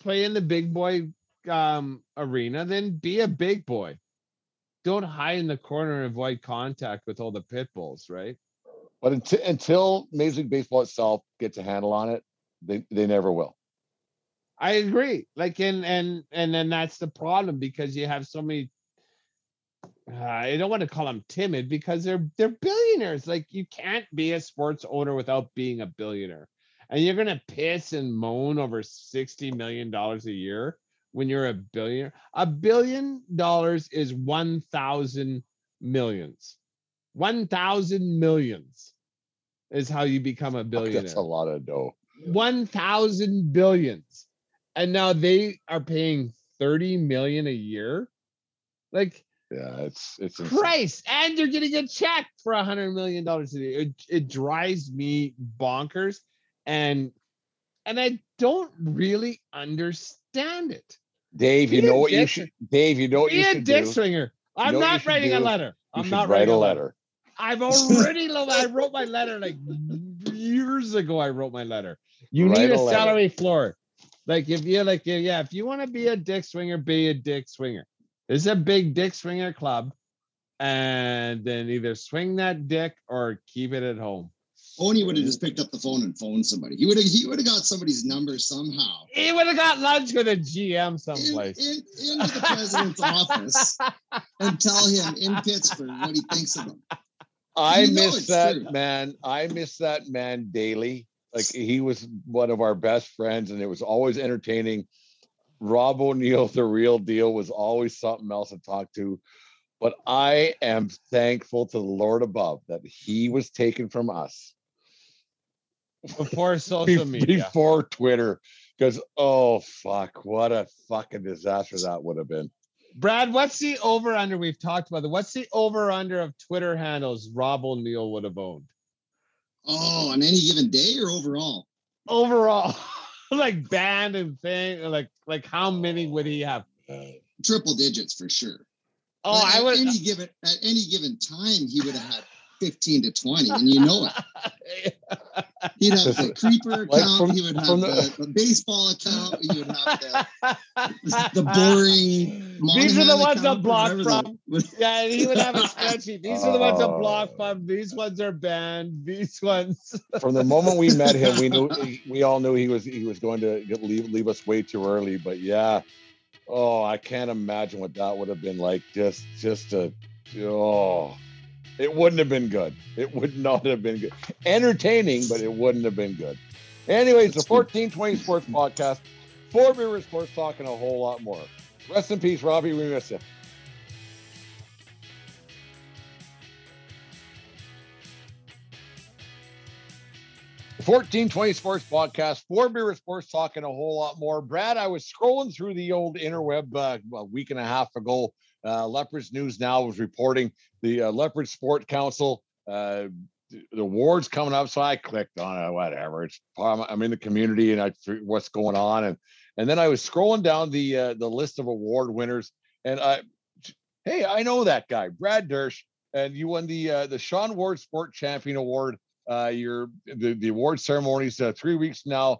play in the big boy um arena, then be a big boy. Don't hide in the corner and avoid contact with all the pit bulls, right? But until, until Major League Baseball itself gets a handle on it, they, they never will. I agree. Like and and and then that's the problem because you have so many. Uh, I don't want to call them timid because they're they're billionaires. Like you can't be a sports owner without being a billionaire, and you're gonna piss and moan over sixty million dollars a year when you're a billionaire. A billion dollars is one thousand millions. One thousand millions is how you become a billionaire. That's a lot of dough. One thousand billions and now they are paying 30 million a year like yeah it's it's insane. christ and you're getting a check for a hundred million dollars a year it, it drives me bonkers and and i don't really understand it. Dave you know what you should dave you know what be you a should dick swinger i'm know not writing a letter. You i'm not writing a letter. i've already i wrote my letter like years ago i wrote my letter. You Write need a a salary floor. Like if you like yeah if you want to be a dick swinger be a dick swinger. This is a big dick swinger club and then either swing that dick or keep it at home Oni would have just picked up the phone and phoned somebody. He would have he would have got somebody's number somehow. he would have got lunch with a gm someplace in, into the president's office and tell him in Pittsburgh what he thinks of him. i You miss that true. man i miss that man daily like he was one of our best friends and it was always entertaining rob o'neill the real deal was always something else to talk to but i am thankful to the lord above that he was taken from us before social media before Twitter. Because oh fuck, what a fucking disaster that would have been. brad what's the over under we've talked about it what's the over under of twitter handles rob o'neill would have owned Oh, on any given day or overall? overall like band and thing like like how many would he have oh, Triple digits for sure. oh But i would any given at any given time he would have had 15 to 20, and you know it. He'd have the creeper Like account, from- he would have the, the- the baseball account, he would have the, the boring These are the ones I that block from. Yeah, and he would have a spreadsheet. These are the ones I Oh. block from. These ones are banned. These ones. From the moment we met him, we knew we all knew he was he was going to leave leave us way too early. But yeah, oh, I can't imagine what that would have been like. Just just a oh, it wouldn't have been good. It would not have been good. Entertaining, but it wouldn't have been good. Anyways, the That's 1420 Sports Podcast, Four Beer Sports talking a whole lot more. Rest in peace, Robbie. We miss you. The 1420 Sports Podcast, Four Beer Sports talking a whole lot more. Brad, I was scrolling through the old interweb uh, a week and a half ago. Uh, Lethbridge News Now was reporting the uh, Lethbridge Sport Council. Uh, the awards coming up, so I clicked on it. Whatever, it's I'm in the community and I what's going on, and and then I was scrolling down the uh, the list of award winners, and I, hey, I know that guy, Brad Dersch, and you won the uh, the Sean Ward Sport Champion Award. Uh, your the, the award ceremonies uh, three weeks now.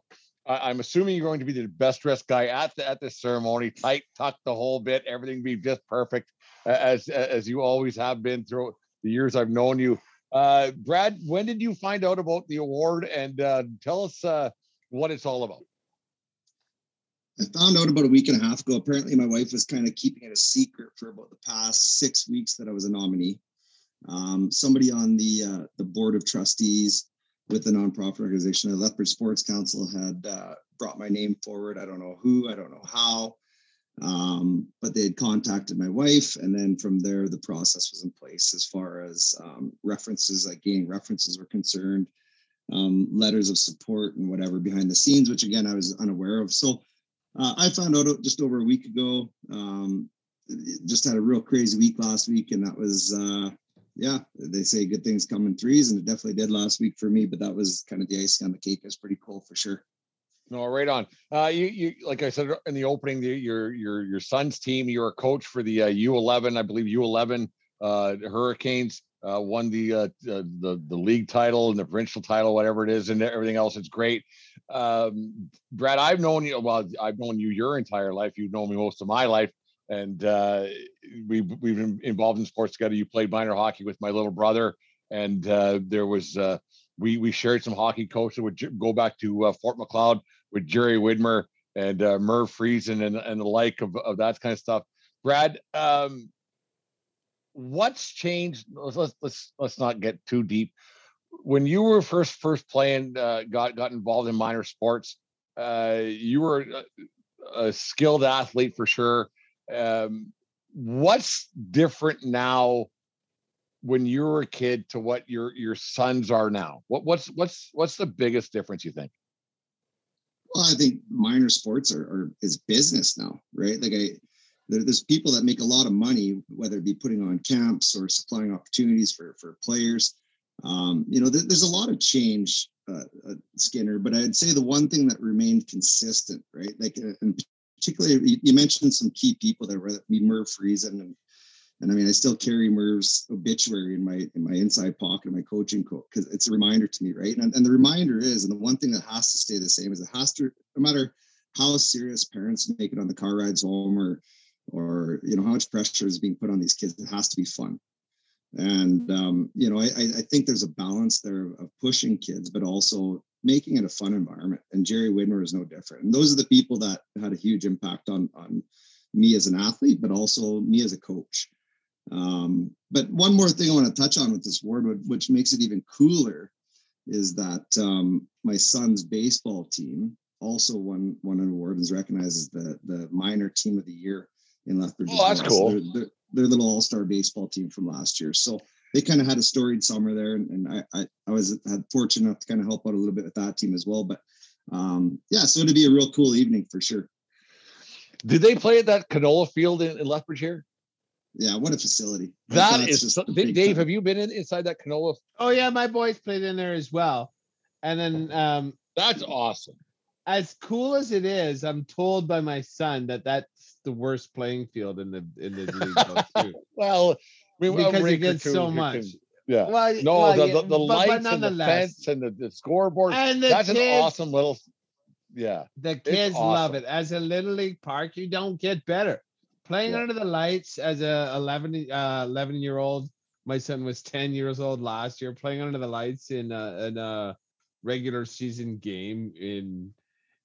I, I'm assuming you're going to be the best dressed guy at the at the ceremony, tight tucked the whole bit, everything be just perfect as as you always have been through the years I've known you. Uh, Brad, when did you find out about the award, and uh, tell us uh, what it's all about? I found out about a week and a half ago. Apparently, my wife was kind of keeping it a secret for about the past six weeks that I was a nominee. Um, somebody on the uh, the board of trustees with the nonprofit organization, the Lethbridge Sports Council, had uh, brought my name forward. I don't know who, I don't know how, um, but they had contacted my wife, and then from there, the process was in place as far as um, references, like gaining references were concerned, um, letters of support and whatever behind the scenes, which again I was unaware of. So uh, I found out just over a week ago. Um, just had a real crazy week last week, and that was uh, yeah. They say good things come in threes, and it definitely did last week for me. But that was kind of the icing on the cake. It was pretty cool for sure. No, right on. Uh, you, you, like I said in the opening, the, your, your, your son's team. You're a coach for the uh, U11, I believe U11 uh, Hurricanes. Uh, won the, uh, the the league title and the provincial title, whatever it is, and everything else. It's great. Um, Brad, I've known you. Well, I've known you your entire life. You've known me most of my life, and uh, we've we've been involved in sports together. You played minor hockey with my little brother, and uh, there was uh, we we shared some hockey coaches. Would go back to uh, Fort Macleod with Jerry Widmer and uh, Merv Friesen and and the like of, of that kind of stuff. Brad, um, what's changed? Let's let's let's not get too deep. When you were first first playing, uh, got got involved in minor sports, you were a skilled athlete for sure. Um, what's different now when you were a kid to what your your sons are now? What what's what's what's the biggest difference you think? Well, I think minor sports are, are is business now, right? Like I there, there's people that make a lot of money, whether it be putting on camps or supplying opportunities for for players. Um, you know, there's a lot of change, uh, uh, Skinner. But I'd say the one thing that remained consistent, right? Like, uh, and particularly, you, mentioned some key people that were me, Merv Friesen, and and I mean, I still carry Merv's obituary in my in my inside pocket of my coaching coat because it's a reminder to me, right? And, and the reminder is, and the one thing that has to stay the same is it has to, no matter how serious parents make it on the car rides home or or you know how much pressure is being put on these kids it has to be fun and um, you know I, I think there's a balance there of pushing kids but also making it a fun environment and jerry widmer is no different and those are the people that had a huge impact on on me as an athlete but also me as a coach um, but one more thing i want to touch on with this award which makes it even cooler is that um, my son's baseball team also won won an award and is recognized as the the minor team of the year in Lethbridge. Oh, that's cool. They're, they're, they're, little all star baseball team from last year. So they kind of had a storied summer there, and, and I, I, I was had fortunate enough to kind of help out a little bit with that team as well. But um, yeah, so it'd be a real cool evening for sure. Did they play at that canola field in, in Lethbridge here? Yeah, what a facility. That is so, Dave. Time. Have you been in inside that canola? Oh yeah, my boys played in there as well. And then um that's awesome. As cool as it is, I'm told by my son that that's the worst playing field in the in the league. well, we because it gets so much. Can, yeah. Well, no, well, the, the, the but, lights but and the fence and the, the scoreboard. And the that's kids, an awesome little. Yeah. The kids awesome. love it. As a little league park, you don't get better. Playing yeah. under the lights as a 11, uh, 11 year old. My son was 10 years old last year, playing under the lights in a, in a regular season game in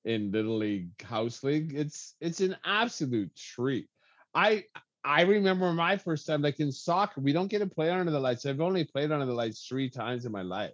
in little league house league it's it's an absolute treat i i remember my first time like in soccer we don't get to play under the lights. I've only played under the lights three times in my life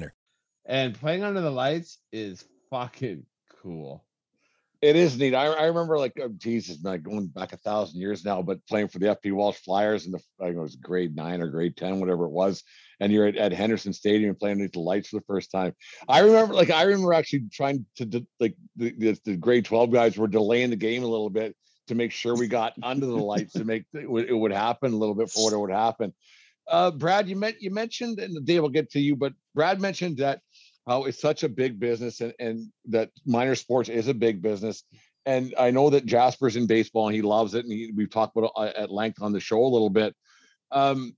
winner. And playing under the lights is fucking cool. It is neat. I, I remember like oh, Jesus, like going back a thousand years now, but playing for the FP Walsh Flyers in the I think it was grade nine or grade ten, whatever it was, and you're at, at Henderson Stadium playing underneath the lights for the first time. I remember like I remember actually trying to like the, the, the grade twelve guys were delaying the game a little bit to make sure we got under the lights to make it would, it would happen a little bit for what it would happen. Uh, Brad, you meant you mentioned, and Dave will get to you, but Brad mentioned that how it's such a big business and, and that minor sports is a big business. And I know that Jasper's in baseball and he loves it, and he, we've talked about it uh, at length on the show a little bit. Um,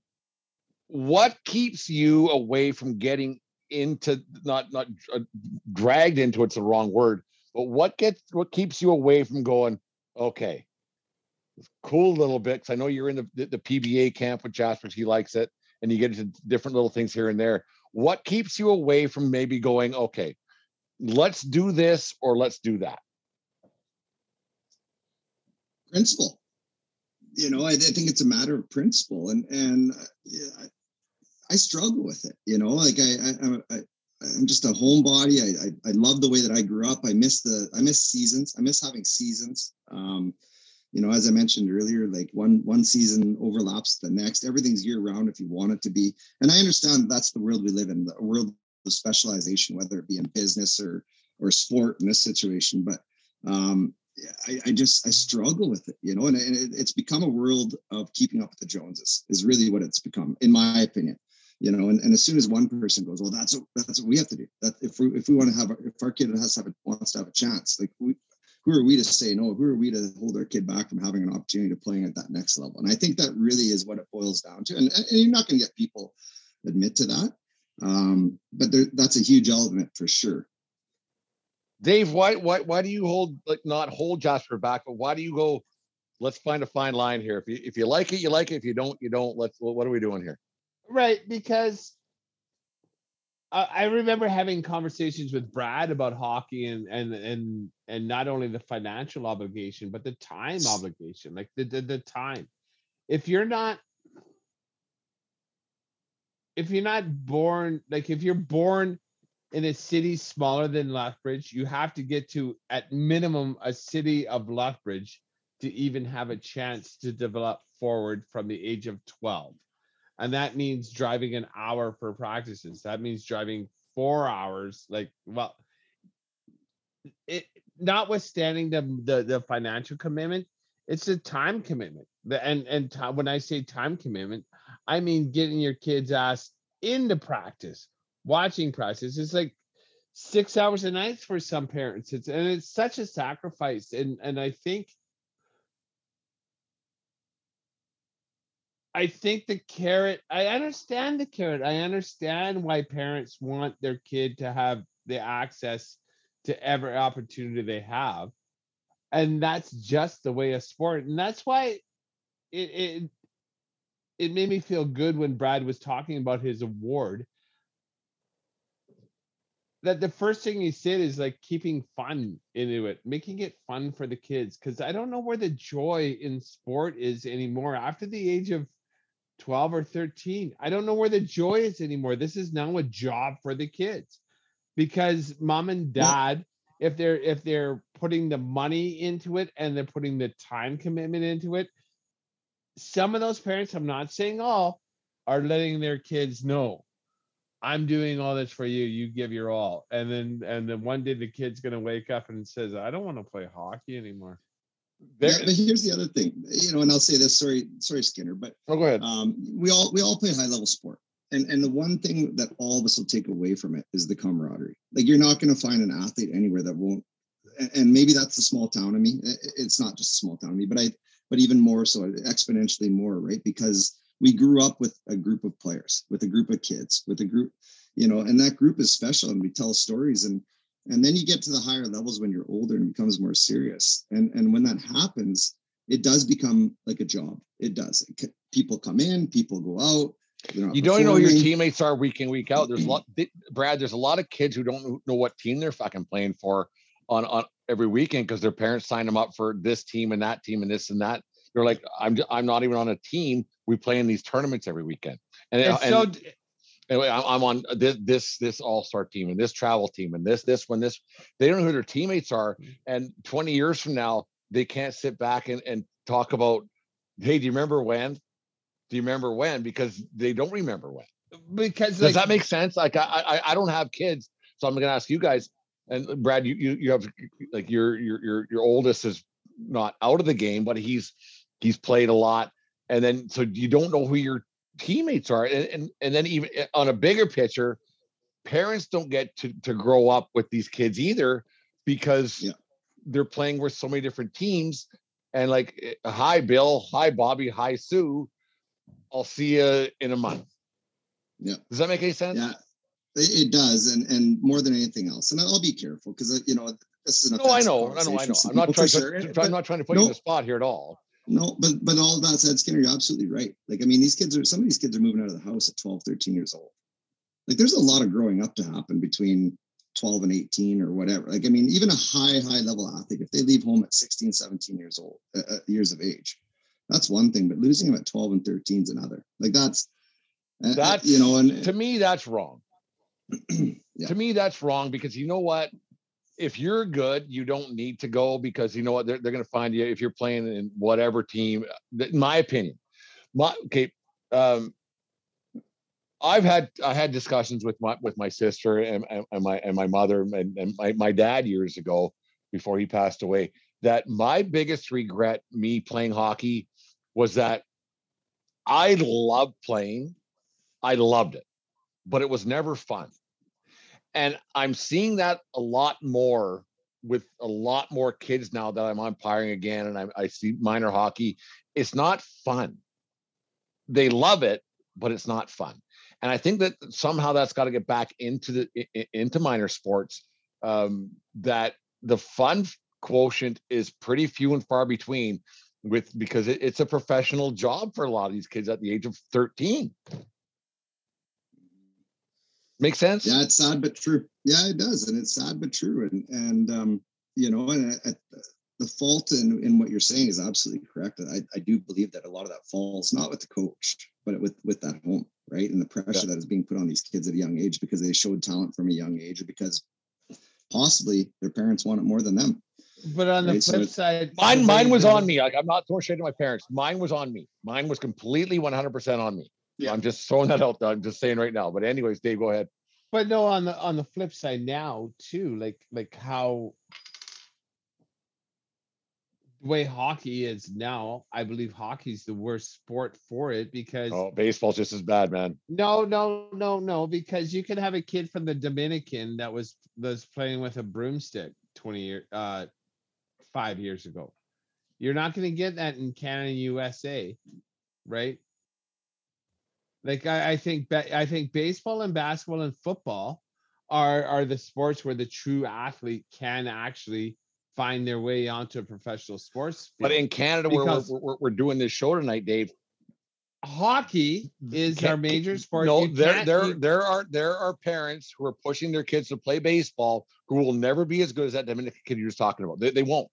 what keeps you away from getting into not not uh, dragged into it's the wrong word, but what gets what keeps you away from going, okay, cool little bit because I know you're in the, the, the PBA camp with Jasper, he likes it, and you get into different little things here and there. What keeps you away from maybe going, okay, let's do this or let's do that? Principle. You know, I, I think it's a matter of principle, and and uh, yeah, I, I struggle with it. You know, like I, I, I I'm just a homebody. I, I I love the way that I grew up. I miss the I miss seasons. I miss having seasons. Um, you know, as I mentioned earlier, like one one season overlaps the next. Everything's year round if you want it to be. And I understand that's the world we live in, the world of specialization, whether it be in business or or sport in this situation. But um, I, I just I struggle with it, you know, and, and it, it's become a world of keeping up with the Joneses is really what it's become, in my opinion. You know, and, and as soon as one person goes, well, that's what that's what we have to do. That if we if we want to have our, if our kid has to have a, wants to have a chance, like we who are we to say no? Who are we to hold our kid back from having an opportunity to playing at that next level? And I think that really is what it boils down to. And, and you're not going to get people admit to that, um, but there, that's a huge element for sure. Dave, why why why do you hold like not hold Jasper back, but why do you go? Let's find a fine line here. If you if you like it, you like it. If you don't, you don't. Let's. What are we doing here? Right, because I remember having conversations with Brad about hockey and and and and not only the financial obligation but the time obligation, like the the, the time. If you're not if you're not born like if you're born in a city smaller than Lethbridge, you have to get to at minimum a city of Lethbridge to even have a chance to develop forward from the age of 12 and that means driving an hour for practices. That means driving four hours like well it notwithstanding the the, the financial commitment it's a time commitment. The, and and t- when i say time commitment i mean getting your kids ass into practice watching practice. It's like six hours a night for some parents. It's and it's such a sacrifice. And and i think I think the carrot, I understand the carrot. I understand why parents want their kid to have the access to every opportunity they have. And that's just the way of sport. And that's why it it it made me feel good when Brad was talking about his award. That the first thing he said is like keeping fun into it, making it fun for the kids. Cause I don't know where the joy in sport is anymore after the age of 12 or 13. I don't know where the joy is anymore. This is now a job for the kids because mom and dad, if they're if they're putting the money into it and they're putting the time commitment into it, some of those parents, I'm not saying all, are letting their kids know I'm doing all this for you. You give your all. And then and then one day the kid's gonna wake up and says, I don't want to play hockey anymore. There, yeah, but here's the other thing, you know, and I'll say this. Sorry, sorry, Skinner, but oh, go ahead. Um, we all we all play high level sport, and and the one thing that all of us will take away from it is the camaraderie. Like you're not going to find an athlete anywhere that won't. And maybe that's the small town of me. It's not just a small town of me, but I, but even more so, exponentially more, right? Because we grew up with a group of players, with a group of kids, with a group, you know, and that group is special, and we tell stories and and then you get to the higher levels when you're older and it becomes more serious. And and when that happens it does become like a job. It does. People come in people go out you don't know who your teammates are week in week out. There's a lot brad there's a lot of kids who don't know what team they're fucking playing for on on every weekend because their parents signed them up for this team and that team and this and that. They're like i'm i'm not even on a team. We play in these tournaments every weekend. And, and, uh, and so anyway, I'm on this this this all star team and this travel team and this this one this. They don't know who their teammates are, and 20 years from now, they can't sit back and, and talk about, hey, do you remember when? Do you remember when? Because they don't remember when. Because does like, that make sense? Like I, I I don't have kids, so I'm going to ask you guys. And Brad, you you you have like your your your your oldest is not out of the game, but he's he's played a lot, and then so you don't know who your teammates are and, and and then even eh, on a bigger picture parents don't get to to grow up with these kids either because yeah. they're playing with so many different teams and like eh, hi bill hi bobby hi sue i'll see you in a month yeah does that make any sense yeah It, it does, and and more than anything else. And I'll be careful because you know this is No, I know, I know, I know. I'm not trying to, sure, I'm not trying to put you in the spot here at all. No, but but all that said, Skinner, you're absolutely right. Like, I mean, these kids are some of these kids are moving out of the house at 12, 13 years old. Like, there's a lot of growing up to happen between 12 and 18 or whatever. Like, I mean, even a high, high level athlete, if they leave home at 16, 17 years old, uh, uh, years of age, that's one thing. But losing them at 12 and 13 is another. Like, that's uh, uh, you know, and to me, that's wrong. Yeah. To me, that's wrong because you know what? If you're good, you don't need to go because you know what? They're, they're going to find you if you're playing in whatever team. In my opinion, my okay. Um, I've had I had discussions with my with my sister and, and, and my and my mother and, and my, my dad years ago before he passed away that my biggest regret me playing hockey was that I loved playing. I loved it, but it was never fun. And I'm seeing that a lot more with a lot more kids now that I'm umpiring again and I, I see minor hockey. It's not fun. They love it, but it's not fun. And I think that somehow that's got to get back into the into minor sports. Um, that the fun quotient is pretty few and far between with because it, it's a professional job for a lot of these kids at the age of 13 make sense yeah, it's sad but true. Yeah, it does, and it's sad but true. And and um, you know, and I, I, the fault in in what you're saying is absolutely correct. I I do believe that a lot of that falls not with the coach, but with with that home, right, and the pressure that is being put on these kids at a young age because they showed talent from a young age, or because possibly their parents want it more than them. But on the Right, so flip it's- side, mine mine was on me like i'm not throwing shade to my parents mine was on me mine was completely 100% on me Yeah. i'm just throwing that out there i'm just saying right now but anyways dave go ahead But no, on the on the flip side now too, like like how the way hockey is now, I believe hockey's the worst sport for it because oh baseball's just as bad man no, no, no, no, because you can have a kid from the Dominican that was was playing with a broomstick 20 year uh five years ago. You're not gonna get that in Canada and USA, right? Like I, I think I think baseball and basketball and football are are the sports where the true athlete can actually find their way onto a professional sports. but in canada where we're, we're, we're doing this show tonight dave hockey is our major sport. No, You there there you- there are there are parents who are pushing their kids to play baseball who will never be as good as that Dominican kid you're just talking about. They, they won't.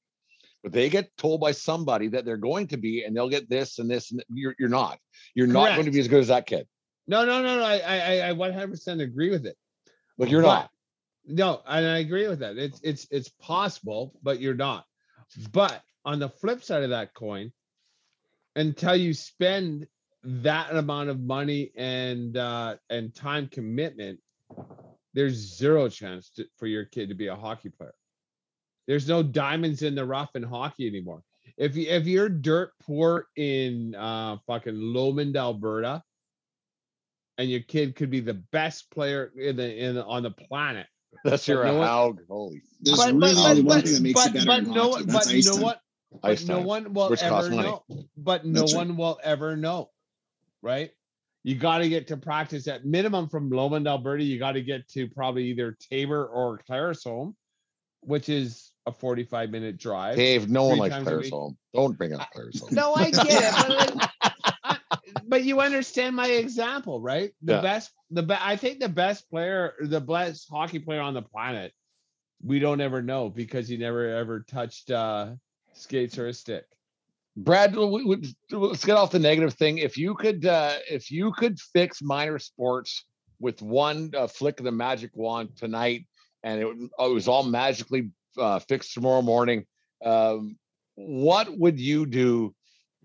But they get told by somebody that they're going to be, and they'll get this and this, and you're you're not. You're not going to be as good as that kid. No, no, no, no. I, I, I 100% agree with it. but you're But- not. No, and I agree with that. It's, it's, it's possible, but you're not. But on the flip side of that coin, until you spend that amount of money and uh, and time commitment, there's zero chance to, for your kid to be a hockey player. There's no diamonds in the rough in hockey anymore. If you if you're dirt poor in uh, fucking Lomond, Alberta, and your kid could be the best player in the in on the planet. That's your no one- holy There's But- really but- only one but- thing that makes but- you better but no, hockey. but no one, but no one will which ever know. But no That's right. one will ever know, right? You got to get to practice at minimum from Lomond, Alberta. You got to get to probably either Taber or Claresholm, which is a 45 minute drive. Dave, no one likes times a players home. Don't bring up players home. No, I get it, but, I- but you understand my example, right? The Yeah. best, the best. I think the best player, the best hockey player on the planet, we don't ever know because he never ever touched uh skates or a stick. Brad, w- w- let's get off the negative thing. If you could, uh, if you could fix minor sports with one uh, flick of the magic wand tonight, and it, it was all magically uh, fixed tomorrow morning, um, what would you do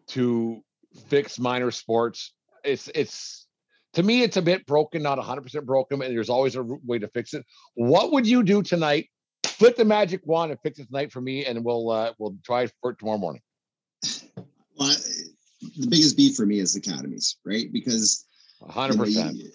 to fix minor sports? It's it's to me, it's a bit broken, not 100% broken, and there's always a way to fix it. What would you do tonight? Flip the magic wand and fix it tonight for me, and we'll uh, we'll try for it tomorrow morning. Well, the biggest beef for me is academies, right? Because hundred you know, you-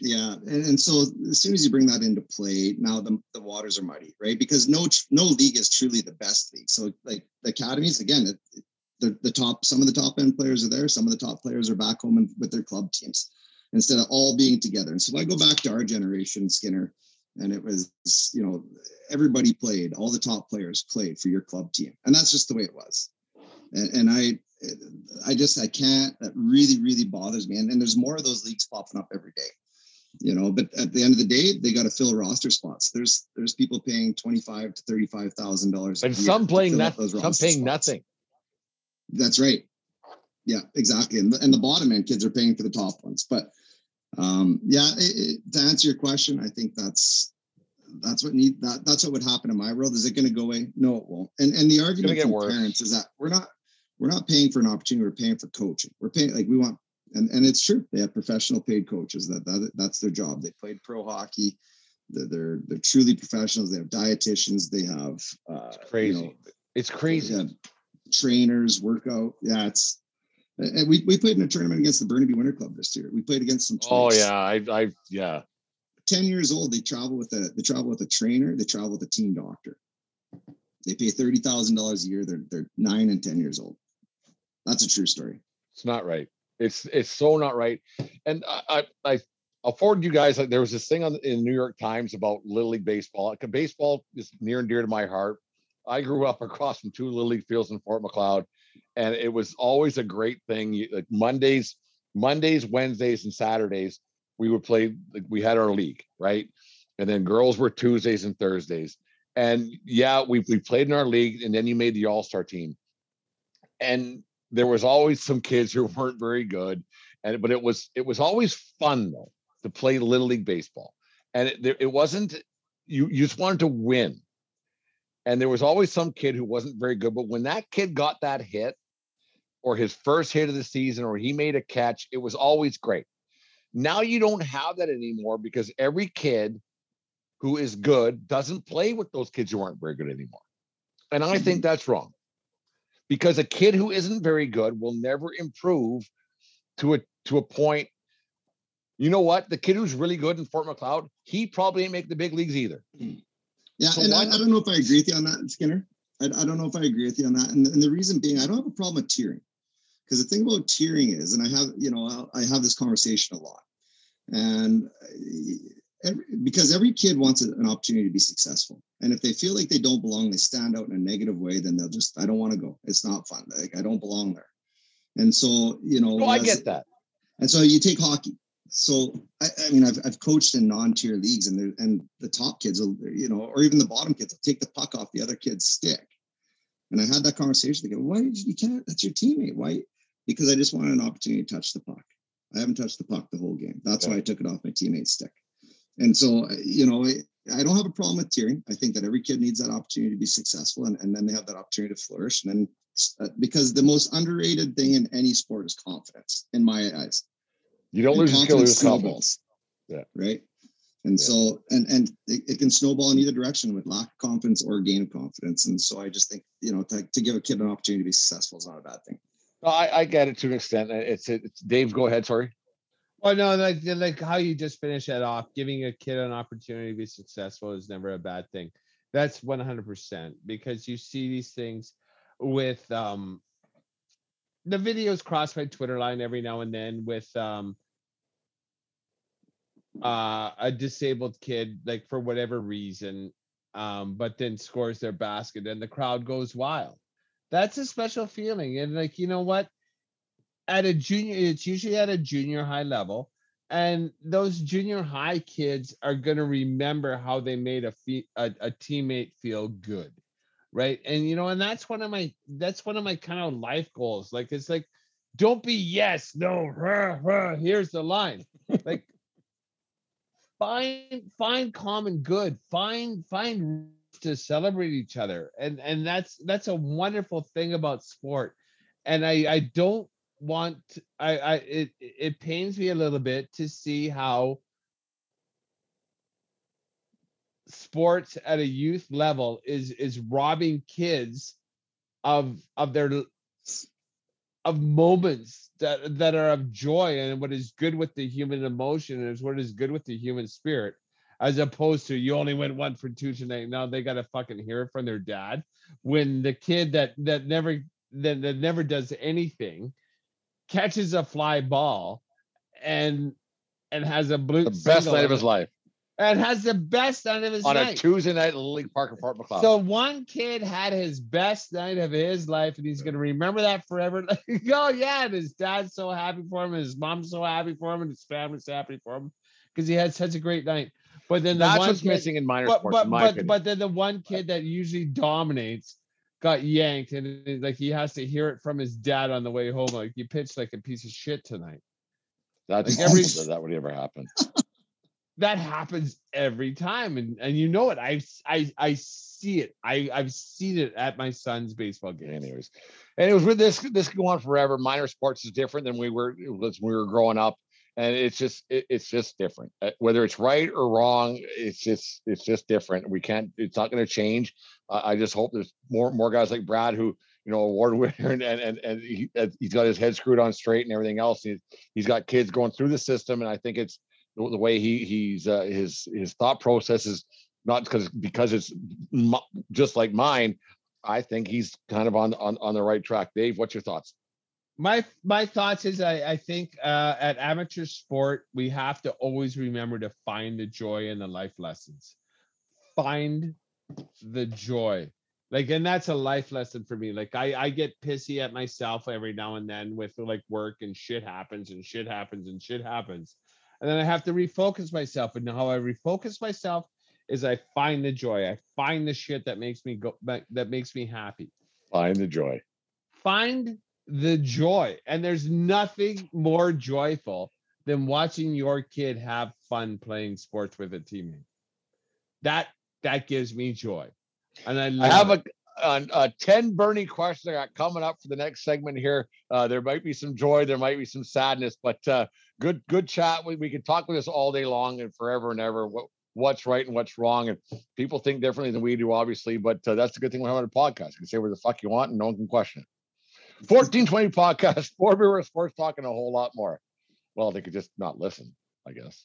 Yeah, and, and so as soon as you bring that into play, now the, the waters are muddy, right? Because no no league is truly the best league. So like the academies, again, it, it- the the top some of the top end players are there, some of the top players are back home and with their club teams. instead of all being together. And so if I go back to our generation, Skinner, and it was, you know, everybody played, all the top players played for your club team. And that's just the way it was. And, and I, I just, I can't, that really, really bothers me. And, and there's more of those leagues popping up every day you know but at the end of the day they got to fill roster spots. There's there's people paying 25 to 35 thousand dollars and some playing nothing some paying spots. nothing. That's right. Yeah exactly. And the, and the bottom end kids are paying for the top ones. But um yeah it, it, to answer your question i think that's that's what need that that's what would happen in my world. Is it going to go away? No it won't. And and the argument from worse. parents is that we're not we're not paying for an opportunity. We're paying for coaching. We're paying like we want and and it's true. They have professional paid coaches. That, that that's their job. They played pro hockey. They're they're, they're truly professionals. They have dietitians. They have uh, it's crazy. You know, it's crazy. trainers, workout. Yeah, it's and we, we played in a tournament against the Burnaby Winter Club this year. We played against them. Oh, twice. Oh yeah, I I yeah. Ten years old, they travel with a they travel with a trainer. They travel with a team doctor. They pay thirty thousand dollars a year. They're they're nine and ten years old. That's a true story. It's not right. It's it's so not right. And I I, I'll forward you guys. Like there was this thing on in the New York Times about Little League baseball. Baseball is near and dear to my heart. I grew up across from two Little League fields in Fort Macleod, and it was always a great thing. Like Mondays, Mondays, Wednesdays, and Saturdays, we would play. Like we had our league, right? And then girls were Tuesdays and Thursdays. And yeah, we we played in our league, and then you made the All Star team. And there was always some kids who weren't very good and but it was it was always fun though to play little league baseball and it, it wasn't you you just wanted to win. And there was always some kid who wasn't very good but when that kid got that hit or his first hit of the season or he made a catch it was always great. Now you don't have that anymore because every kid who is good doesn't play with those kids who aren't very good anymore. And i think mm-hmm. that's wrong because a kid who isn't very good will never improve to a to a point. You know what? The kid who's really good in Fort Macleod, he probably ain't make the big leagues either. Hmm. Yeah, so and I, I, don't know if I agree with you on that, Skinner. I, I don't know if I agree with you on that, and, and the reason being, I don't have a problem with tiering, because the thing about tiering is, and I have, you know, I have this conversation a lot, and uh, every, because every kid wants an opportunity to be successful. And if they feel like they don't belong, they stand out in a negative way, then they'll just, I don't want to go. It's not fun. Like I don't belong there. And so, you know, no, I get that. And so you take hockey. So I, I mean, I've, I've coached in non-tier leagues, and and the top kids will, you know, or even the bottom kids will take the puck off the other kid's stick. And I had that conversation. They go, "Why did you, you can't? That's your teammate. Why?" Because I just wanted an opportunity to touch the puck. I haven't touched the puck the whole game. That's yeah. why I took it off my teammate's stick. And so, you know, I don't have a problem with tiering. I think that every kid needs that opportunity to be successful, and, and then they have that opportunity to flourish. And then, uh, because the most underrated thing in any sport is confidence, in my eyes. You don't and lose your lose confidence. Yeah. Right. And yeah. so, and and it, it, can snowball in either direction with lack of confidence or gain of confidence. And so, I just think you know to, to give a kid an opportunity to be successful is not a bad thing. No, I, I get it to an extent. It's, it's Dave. Go ahead. Sorry. Well, no, like like how you just finish that off, giving a kid an opportunity to be successful is never a bad thing. That's 100% because you see these things with um the videos cross my Twitter line every now and then with um uh a disabled kid like for whatever reason um but then scores their basket and the crowd goes wild. That's a special feeling and like you know what at a junior, it's usually at a junior high level. And those junior high kids are going to remember how they made a, fe- a, a teammate feel good. Right. And, you know, and that's one of my, that's one of my kind of life goals. Like, it's like, don't be yes, no, rah, rah, here's the line. like, find, find common good, find, find to celebrate each other. And, and that's, that's a wonderful thing about sport. And I, I don't want I I it it pains me a little bit to see how sports at a youth level is is robbing kids of of their of moments that that are of joy and what is good with the human emotion is what is good with the human spirit as opposed to you only went one for two tonight now they got to fucking hear it from their dad when the kid that that never that, that never does anything catches a fly ball and and has a blue The best night of his life and has the best night of his life on night. a Tuesday night at Little League Park in Fort Macleod. So one kid had his best night of his life, and he's gonna remember that forever. Like, oh yeah, and his dad's so happy for him, and his mom's so happy for him, and his family's happy for him because he had such a great night. But then the that's one what's kid, missing in minor but sports, but in but, opinion. but then the one kid that usually dominates got yanked, and it- like he has to hear it from his dad on the way home. Like you pitched like a piece of shit tonight. that's like every- that, would ever happen. that happens every time and and you know it i see it i i've seen it at my son's baseball game anyways and it was with this this could go on forever minor sports is different than we were when we were growing up and it's just it, it's just different Uh, whether it's right or wrong it's just it's just different we can't it's not going to change uh, i just hope there's more more guys like brad who you know award winner and and and, and he, uh, he's got his head screwed on straight and everything else he's, he's got kids going through the system and i think it's the, way he he's uh, his his thought process is not because because it's just like mine I think he's kind of on on on the right track. Dave, what's your thoughts? my my thoughts is i i think uh at amateur sport we have to always remember to find the joy in the life lessons find the joy. Like and that's a life lesson for me like i i get pissy at myself every now and then with like work and shit happens and shit happens and shit happens. And then i have to refocus myself and how i refocus myself is i find the joy i find the shit that makes me go that that makes me happy. Find the joy. find the joy and there's nothing more joyful than watching your kid have fun playing sports with a teammate. That that gives me joy and i, I have it. a, a, a 10 Bernie question I got coming up for the next segment here. Uh, there might be some joy, there might be some sadness, but uh, good good chat. We, we could talk with this all day long and forever and ever. What what's right and what's wrong, and people think differently than we do, obviously. But uh, that's the good thing we're having a podcast. You can say where the fuck you want, and no one can question it. 1420 podcast, Sport River Sports talking a whole lot more. Well, they could just not listen, I guess.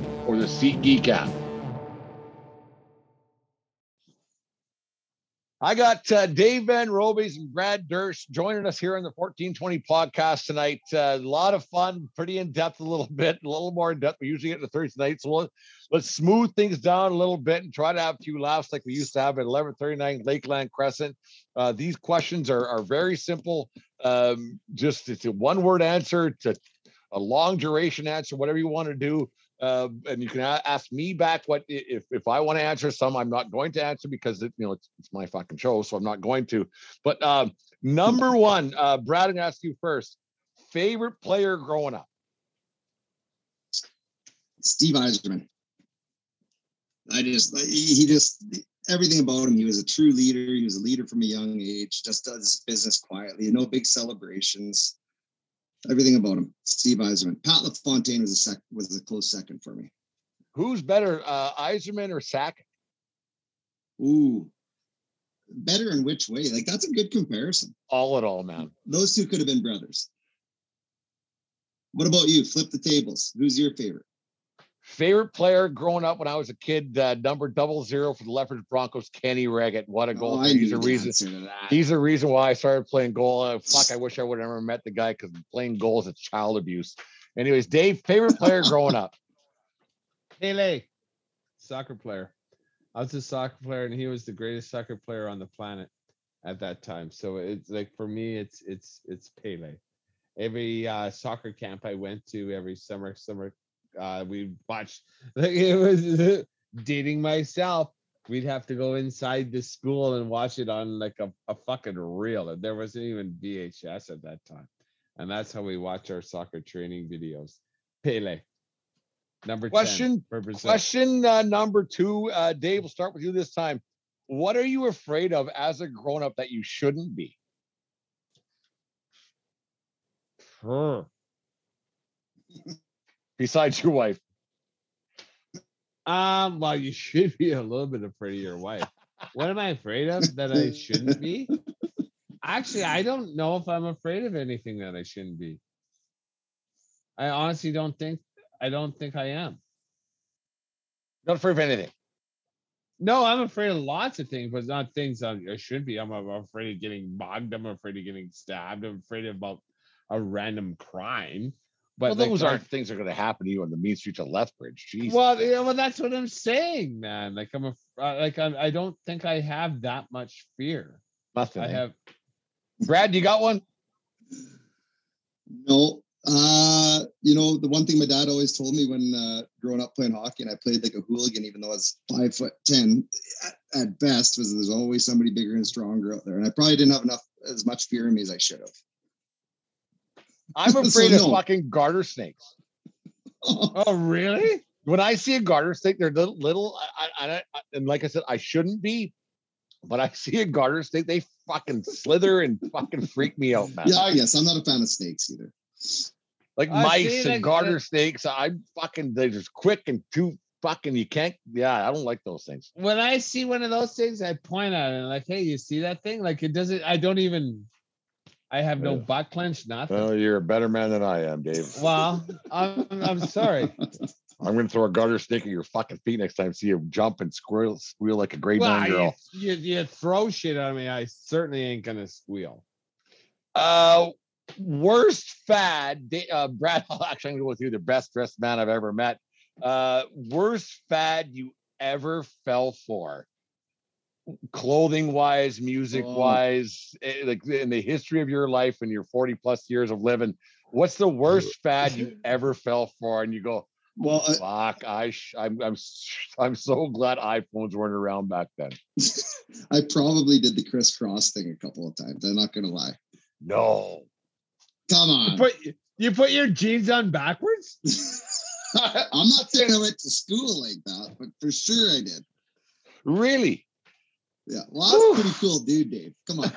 or the SeatGeek app. I got uh, Dave Van Robies and Brad Dersch joining us here on the 1420 podcast tonight. Uh, a lot of fun, pretty in depth a little bit, a little more in depth. We usually get to Thursday night, so we'll, let's smooth things down a little bit and try to have a few laughs like we used to have at 1139 Lakeland Crescent. Uh, these questions are, are very simple. Um, just it's a one word answer, it's a, long duration answer, whatever you want to do. Uh, and you can ask me back what if if I want to answer some, I'm not going to answer because it, you know it's, it's my fucking show, so I'm not going to. But um, number one, uh, Brad, I'm gonna ask you first. Favorite player growing up? Steve Yzerman. I just he he just everything about him. He was a true leader. He was a leader from a young age. Just does business quietly. No big celebrations. Everything about him. Steve Yzerman. Pat LaFontaine was a sec was a close second for me. Who's better, uh, Yzerman or Sack? Ooh, better in which way? Like that's a good comparison. All in all, man. Those two could have been brothers. What about you? Flip the tables. Who's your favorite? Favorite player growing up when I was a kid, uh, number double zero for the Lethbridge Broncos, Kenny Wregget. What a goal! Oh, he's a the reason. answer to that. He's the reason why I started playing goal. Uh, fuck, I wish I would have never met the guy because playing goal is a child abuse. Anyways, Dave, favorite player growing up? Pele, soccer player. I was a soccer player, and he was the greatest soccer player on the planet at that time. So it's like for me, it's it's it's Pele. Every uh, soccer camp I went to, every summer, summer, uh, we watched. Like it was dating myself. We'd have to go inside the school and watch it on like a, a fucking reel. And there wasn't even VHS at that time. And that's how we watch our soccer training videos. Pele. Number Question-. Question uh, number two, uh, Dave. We'll start with you this time. What are you afraid of as a grown up that you shouldn't be? Huh. Besides your wife. Um, well, you should be a little bit afraid of your wife. What am I afraid of that I shouldn't be? Actually, I don't know if I'm afraid of anything that I shouldn't be. I honestly don't think I don't think I am. Not afraid of anything. No, I'm afraid of lots of things, but not things I should be. I'm, I'm afraid of getting mugged. I'm afraid of getting stabbed. I'm afraid about a random crime. But well, like, those aren't things that are going to happen to you on the mean streets of Lethbridge. Jesus. Well, yeah, well, that's what I'm saying, man. Like I'm a, uh, like I'm, I don't think I have that much fear. Nothing. I have. Brad, you got one? No. Uh, you know, the one thing my dad always told me when uh, growing up playing hockey, and I played like a hooligan, even though I was five foot ten at, at best, was there's always somebody bigger and stronger out there, and I probably didn't have enough as much fear in me as I should have. I'm So afraid no. of fucking garter snakes. Oh, really? When I see a garter snake, they're little, little I, I, I, and like I said, I shouldn't be, but I see a garter snake, they fucking slither and fucking freak me out, man. Yeah, yes, I'm not a fan of snakes either. Like I mice and garter snakes, I'm fucking they're just quick and too fucking. You can't. Yeah, I don't like those things. When I see one of those things, I point at it and like, hey, you see that thing? Like it doesn't. I don't even. I have no butt clench, nothing. Well, you're a better man than I am, Dave. well, I'm, I'm sorry. I'm gonna throw a garter snake at your fucking feet next time. See you jump and squeal, squeal like a great Well, well, you, girl. you, you throw shit at me, I certainly ain't gonna squeal. Uh, worst fad. Uh, Brad, actually, I'm gonna go with you. The best dressed man I've ever met. Uh, worst fad you ever fell for, clothing wise, music Oh. wise, eh, like in the history of your life and your 40 plus years of living. What's the worst fad you ever fell for? And you go, Well, fuck, I, sh- I'm, I'm, I'm so glad iPhones weren't around back then. I probably did the crisscross thing a couple of times. I'm not gonna lie. No, Come You on. put you put your jeans on backwards? I'm not saying I went to school like that, but for sure I did. really? Yeah. Well, I was pretty cool dude, Dave. Come on.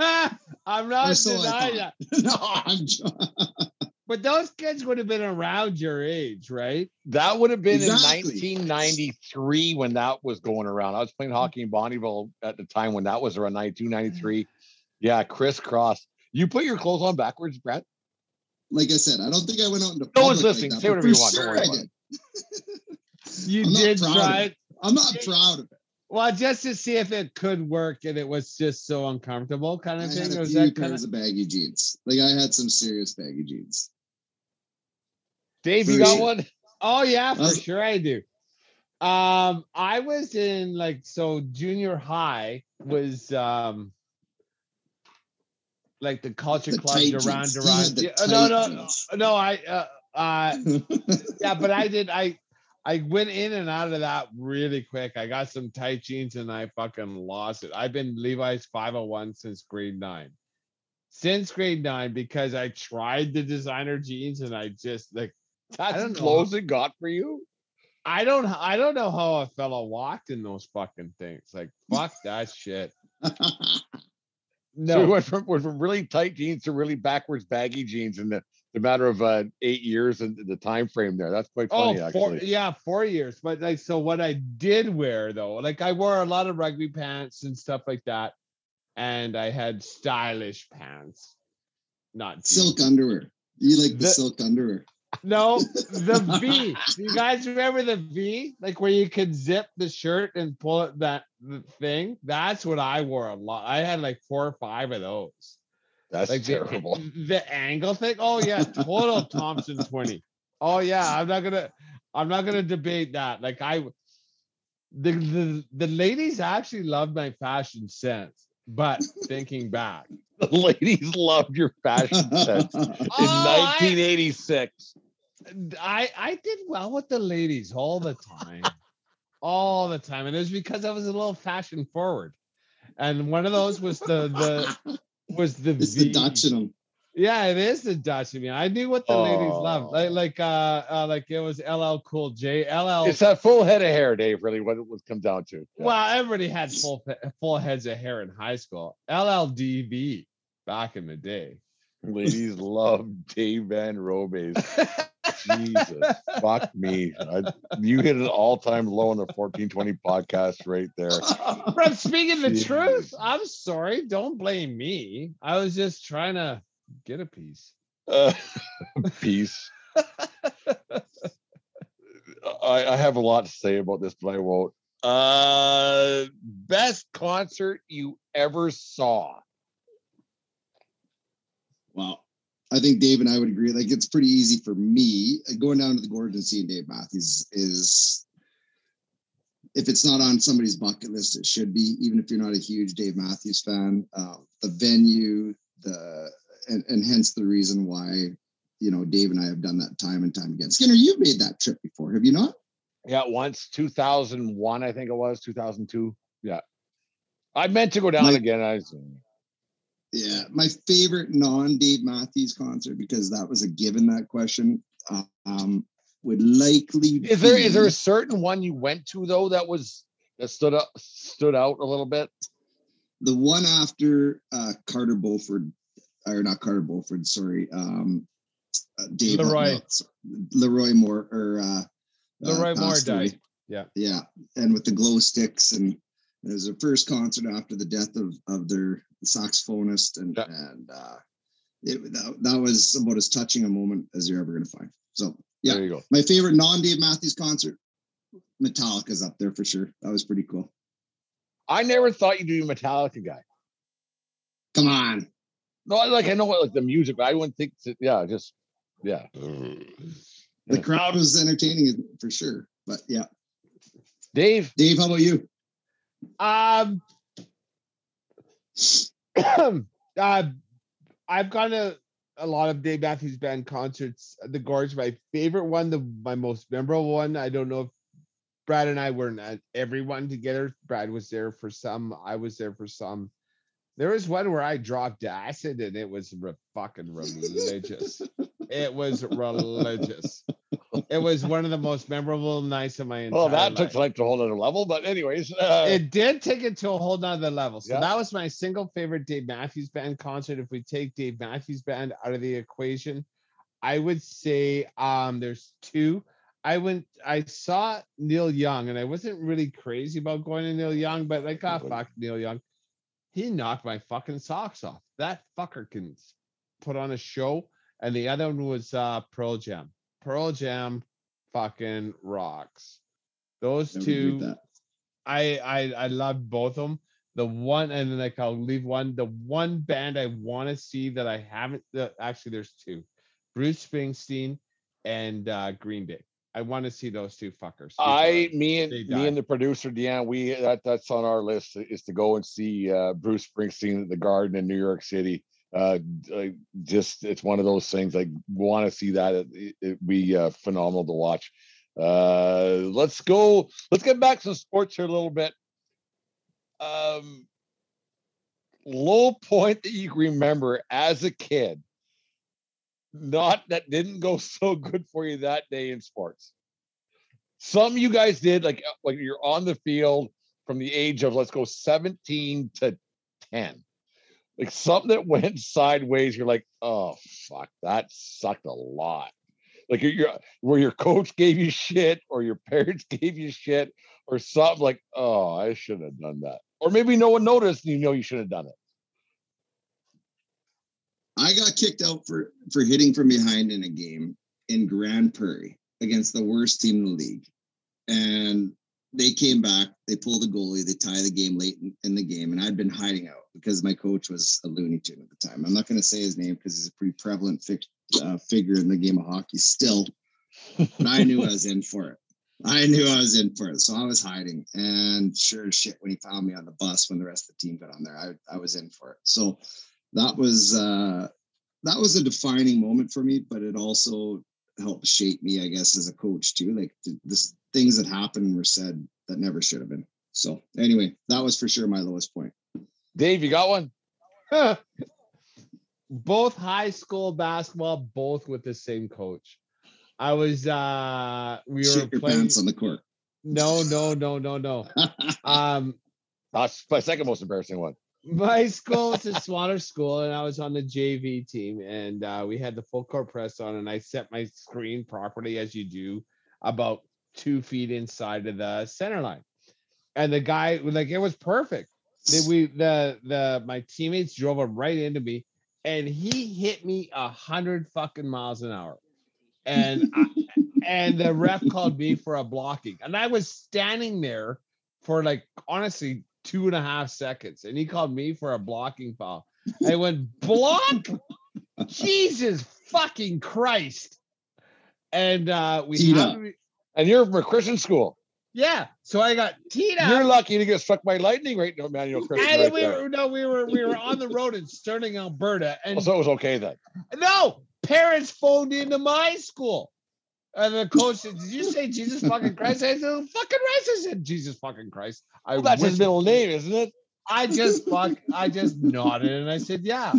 I'm not Or so I denying thought. that. no, I'm jo- But those kids would have been around your age, right? That would have been Exactly. in 1993 when that was going around. I was playing hockey in Bonnyville at the time when that was around 92, 93. Yeah, crisscross. You put your clothes on backwards, Brett? like I said, I don't think I went out into No one's public like listening. that, Say but whatever you for want. Don't sure worry about did. You I'm did try it. it. I'm not proud of it. Well, just to see if it could work and it was just so uncomfortable kind I of had thing. a Or was few that kind pairs of baggy jeans. Like I had some serious baggy jeans. Dave, you For got sure. one? Oh yeah, for Was- sure I do. Um, I was in like so junior high was um like the culture The club tight Duran jeans. He Duran. had the Yeah, no, no, no, no, I uh, uh yeah, but I did I I went in and out of that really quick. I got some tight jeans and I fucking lost it. I've been Levi's 501 since grade nine. Since grade nine, because I tried the designer jeans and I just like That's don't as it got for you? I don't I don't know how a fellow walked in those fucking things. Like fuck that shit. So we No. went from, went from really tight jeans to really backwards baggy jeans in the, the matter of uh, eight years and the time frame there. That's quite Oh, funny, four, actually. yeah, four years. But like, so what I did wear though, like I wore a lot of rugby pants and stuff like that, and I had stylish pants, not jeans. silk underwear. You like the, The- silk underwear? No, the V. You guys remember the V? Like where you could zip the shirt and pull it that the thing? That's what I wore a lot. I had like four or five of those. That's Like the, terrible. the angle thing. Oh yeah, total Thompson 20. Oh yeah, I'm not gonna I'm not gonna debate that. Like I the the, the ladies actually love my fashion sense, but thinking back. The ladies loved your fashion sense in Oh, I- 1986. I I did well with the ladies all the time, all the time, and it was because I was a little fashion forward, and one of those was the the was the it's V. the Dutch in them. Yeah, it is the Dutch in me. I knew what the ladies loved, Oh. like like uh, uh like it was LL Cool J, LL. It's that full head of hair, Dave, really, what it would come down to. Yeah. well, everybody had full full heads of hair in high school. LLDB back in the day. Ladies love Dave Van Robes. Jesus, fuck me. I, you hit an all-time low on the 1420 podcast right there. But I'm speaking the truth. I'm sorry. Don't blame me. I was just trying to get a piece. Uh, peace. I, I have a lot to say about this, but I won't. Uh, best concert you ever saw? Wow. I think Dave and I would agree. Like it's pretty easy for me. uh, Going down to the Gorge and seeing Dave Matthews is if it's not on somebody's bucket list, it should be, even if you're not a huge Dave Matthews fan. Um, the venue, the and, and hence the reason why you know Dave and I have done that time and time again. Skinner, you've made that trip before, have you not? Yeah, once 2001, I think it was 2002. Yeah, I meant to go down My- again. I Yeah, my favorite non-Dave Matthews concert because that was a given. That question um, would likely is there is there be- a certain one you went to though that was that stood up stood out a little bit? the one after uh, Carter Beauford, or not Carter Beauford, sorry, um, uh, Dave Leroy. no, LeRoi Moore or uh, LeRoi Moore died. Yeah. yeah, and with the glow sticks, and it was their first concert after the death of of their saxophonist, and Yeah. and uh, it that, that was about as touching a moment as you're ever going to find. So yeah, There you go. my favorite non-Dave Matthews concert, Metallica's up there for sure. That was pretty cool. I never thought you'd be a Metallica guy. Come on. No, I- like I know what like the music, but I wouldn't think. that- yeah, just yeah. The crowd was entertaining for sure. But yeah. Dave, Dave, how about you? Um, uh, I've gone to a lot of Dave Matthews Band concerts. The Gorge, my favorite one, the my most memorable one. I don't know if Brad and I weren't at everyone together. Brad was there for some. I was there for some. There was one where I dropped acid and it was re- fucking religious. it was religious. It was one of the most memorable nights of my entire well, that life took like to a whole other level. But anyways, uh, it did take it to a whole nother level. So Yeah. that was my single favorite Dave Matthews Band concert. If we take Dave Matthews Band out of the equation, I would say um there's two. I went I saw Neil Young and I wasn't really crazy about going to Neil Young, but like ah fuck Neil Young. He knocked my fucking socks off. That fucker can put on a show. And the other one was uh Pearl Jam. Pearl Jam fucking rocks. Those I would agree with two. I I I love both of them. The one and then like I'll leave one. The one band I want to see that I haven't. The, actually, there's two: Bruce Springsteen and uh, Green Day. I want to see those two fuckers. I, me and me and the producer Deanne, we that that's on our list is to go and see uh, Bruce Springsteen at the Garden in New York City. Uh, like, just it's one of those things. I want to see that. It, it'd be uh, phenomenal to watch. Uh, let's go. Let's get back to sports here a little bit. Um, low point that you remember as a kid. Not that didn't go so good for you that day in sports some you guys did like uh, like you're on the field from the age of let's go 17 to 10 like something that went sideways you're like oh fuck that sucked a lot. Like you're where your coach gave you shit or your parents gave you shit or something like oh i should have done that. Or maybe no one noticed and you know you should have done it. I got kicked out for for hitting from behind in a game in Grande Prairie against the worst team in the league. And they came back, they pulled the goalie, they tie the game late in, in the game. And I'd been hiding out because my coach was a Looney Tune at the time. I'm not going to say his name because he's a pretty prevalent fi- uh, figure in the game of hockey still. But I knew I was in for it. I knew I was in for it. So I was hiding. And sure as shit, when he found me on the bus when the rest of the team got on there, I, I was in for it. So that was uh that was a defining moment for me, but it also helped shape me, I guess, as a coach too. Like th- this things that happened were said that never should have been. So anyway, that was for sure my lowest point. dave you got one both high school basketball, both with the same coach. I was uh we were Shit your playing. pants on the court. No, no, no, no, no. Um, that's my second most embarrassing one my school was a smaller school, and I was on the JV team, and uh, we had the full court press on, and I set my screen properly as you do, about two feet inside of the center line, and the guy like it was perfect. They, we the the my teammates drove him right into me, and he hit me a hundred fucking miles an hour, and I, and the ref called me for a blocking, and I was standing there for like honestly two and a half seconds, and he called me for a blocking foul. I went block, Jesus fucking Christ, and uh we Teed had to be- And you're from a Christian school. yeah. So I got up. You're lucky to get struck by lightning right now, Manuel Christian. and Right we there. were no, we were we were on the road in Stirling, Alberta, and So it was okay then. no parents phoned into my school. And the coach said, Did you say Jesus fucking Christ? I said, fucking Christ. I said, Jesus fucking Christ. I Well, that's his middle name, isn't it? I just fuck I just nodded and I said, Yeah.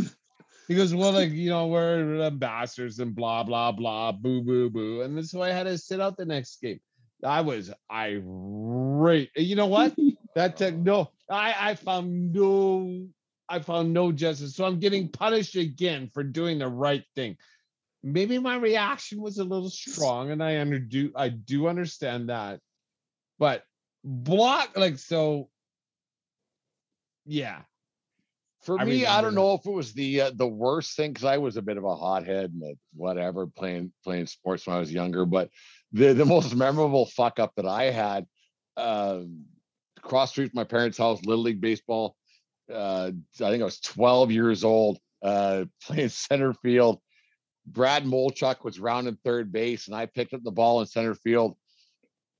He goes, Well, like, you know, we're ambassadors and blah, blah, blah, boo, boo, boo. And so I had to sit out the next game. I was irate. You know what? That took no, I, I found no, I found no justice. So I'm getting punished again for doing the right thing. Maybe my reaction was a little strong, and I under do I do understand that. But block like so yeah. For I me, I don't know if it was the uh, the worst thing because I was a bit of a hothead and whatever playing playing sports when I was younger. But the the most memorable fuck up that I had, uh, cross street from my parents' house, little league baseball. Uh, I think I was 12 years old, uh, playing center field. Brad Molchuk was rounding third base, and I picked up the ball in center field.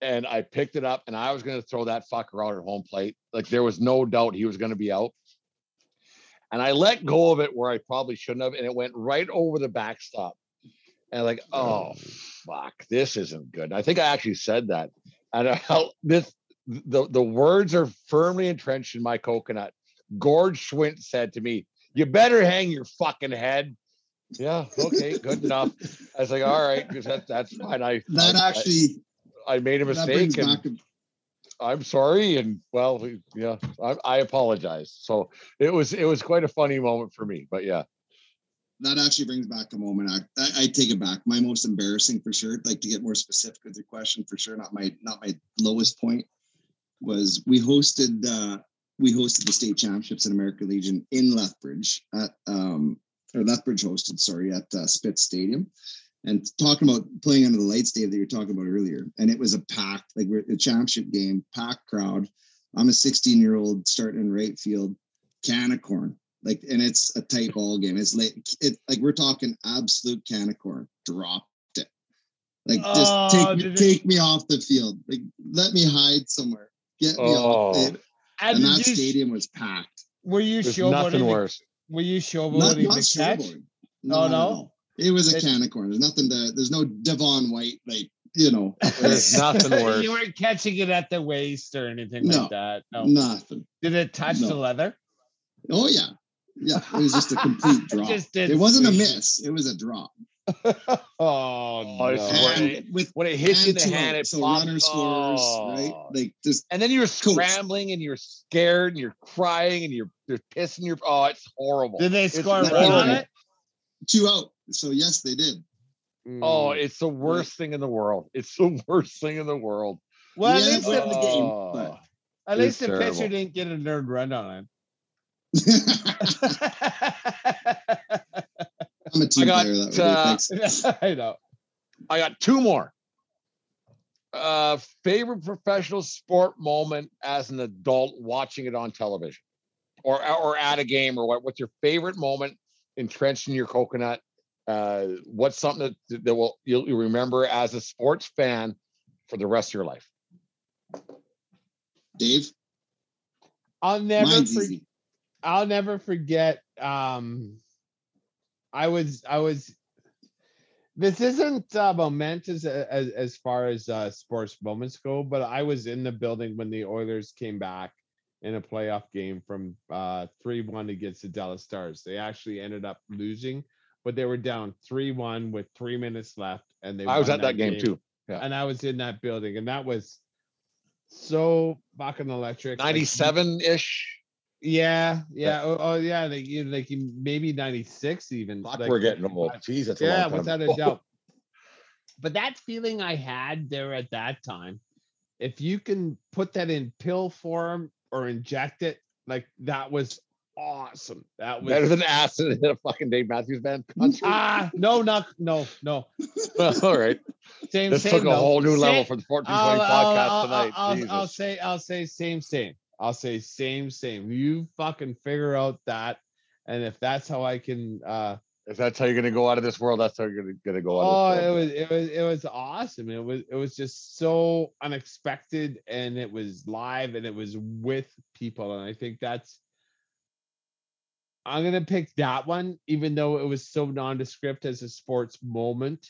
And I picked it up, and I was going to throw that fucker out at home plate. Like there was no doubt he was going to be out and I let go of it where I probably shouldn't have, and it went right over the backstop. And like, oh, oh. fuck, this isn't good. I think I actually said that, and I this. The the words are firmly entrenched in my coconut. Gord Schwint said to me, "You better hang your fucking head." Yeah, okay, good enough. I was like, all right, because that, that's fine. I That I- I- actually I, made a mistake, and. A, I'm sorry, and well, yeah, I, I apologize. So it was it was quite a funny moment for me, but yeah. that actually brings back a moment. I, I, I take it back. My most embarrassing for sure. Like to get more specific with your question for sure. Not my not my lowest point was we hosted uh we hosted the state championships in American Legion in Lethbridge at um or Lethbridge hosted sorry at uh, Spitz Stadium. And talking about playing under the lights, Dave, that you were talking about earlier, and it was a packed, like we're a championship game, packed crowd. I'm a 16 year old starting in right field, can of corn, like, and it's a tight ball game. It's late, it like we're talking absolute can of corn. Dropped it, like just Oh, take me, take me off the field. Like let me hide somewhere. Get me off. Oh. It, And, and that you, stadium was packed. were you There's showboating? nothing worse. Were you Not, showboating not the catch? snowboarding. Oh, no? no. It was a It- can of corn. There's nothing to. There's no Devon White like you know. There's nothing worse. you weren't catching it at the waist or anything No. like that. No. Nothing. Did it touch the leather? Oh yeah, yeah. It was just a complete drop. Just it wasn't a miss. It was a drop. Oh, oh, no. And with When it hits you in the hand, it so pops. runner scores, right? Oh. Like just And then you're scrambling and you're scared and you're crying and you're you're pissing your. Oh, it's horrible. Did they It's score a run on it? two out. So yes, they did. Oh, Mm. it's the worst thing in the world. It's the worst thing in the world. well, at least, but- the, the game, Oh. but- at least the it's pitcher didn't get a nerd run on it. I'm a team got, player that way. uh, Thanks. it. I know. I got two more. Uh, favorite professional sport moment as an adult watching it on television, or or at a game, or what? What's your favorite moment entrenched in your coconut? Uh, what's something that that will you'll, you'll remember as a sports fan for the rest of your life? Dave, I'll never mine's forget. I'll never forget. Um, I was I was. This isn't uh, momentous as as far as uh, sports moments go, but I was in the building when the Oilers came back in a playoff game from uh, three one against the Dallas Stars. They actually ended up losing, but they were down three one with three minutes left, and they. I was at that game too. Yeah. and I was in that building, and that was so fucking electric. Ninety seven ish. Yeah, yeah, oh, oh yeah, like you like maybe ninety six even. Fuck, like, we're getting old. Jeez, that's a yeah, without a doubt. But that feeling I had there at that time, if you can put that in pill form or inject it, like that was awesome. That was Better than acid in a fucking Dave Matthews Band concert. ah no no no no All right. same This same took a whole new level for the 1420 I'll, I'll- podcast I'll- tonight. I'll, I'll say I'll say same same. I'll say same same. You fucking figure out that, and if that's how I can. uh if that's how you're gonna go out of this world, that's how you're gonna, gonna go out Oh, of this oh, it was it was it was awesome. It was it was just so unexpected, and it was live, and it was with people, and I think that's. I'm gonna pick that one, even though it was so nondescript as a sports moment.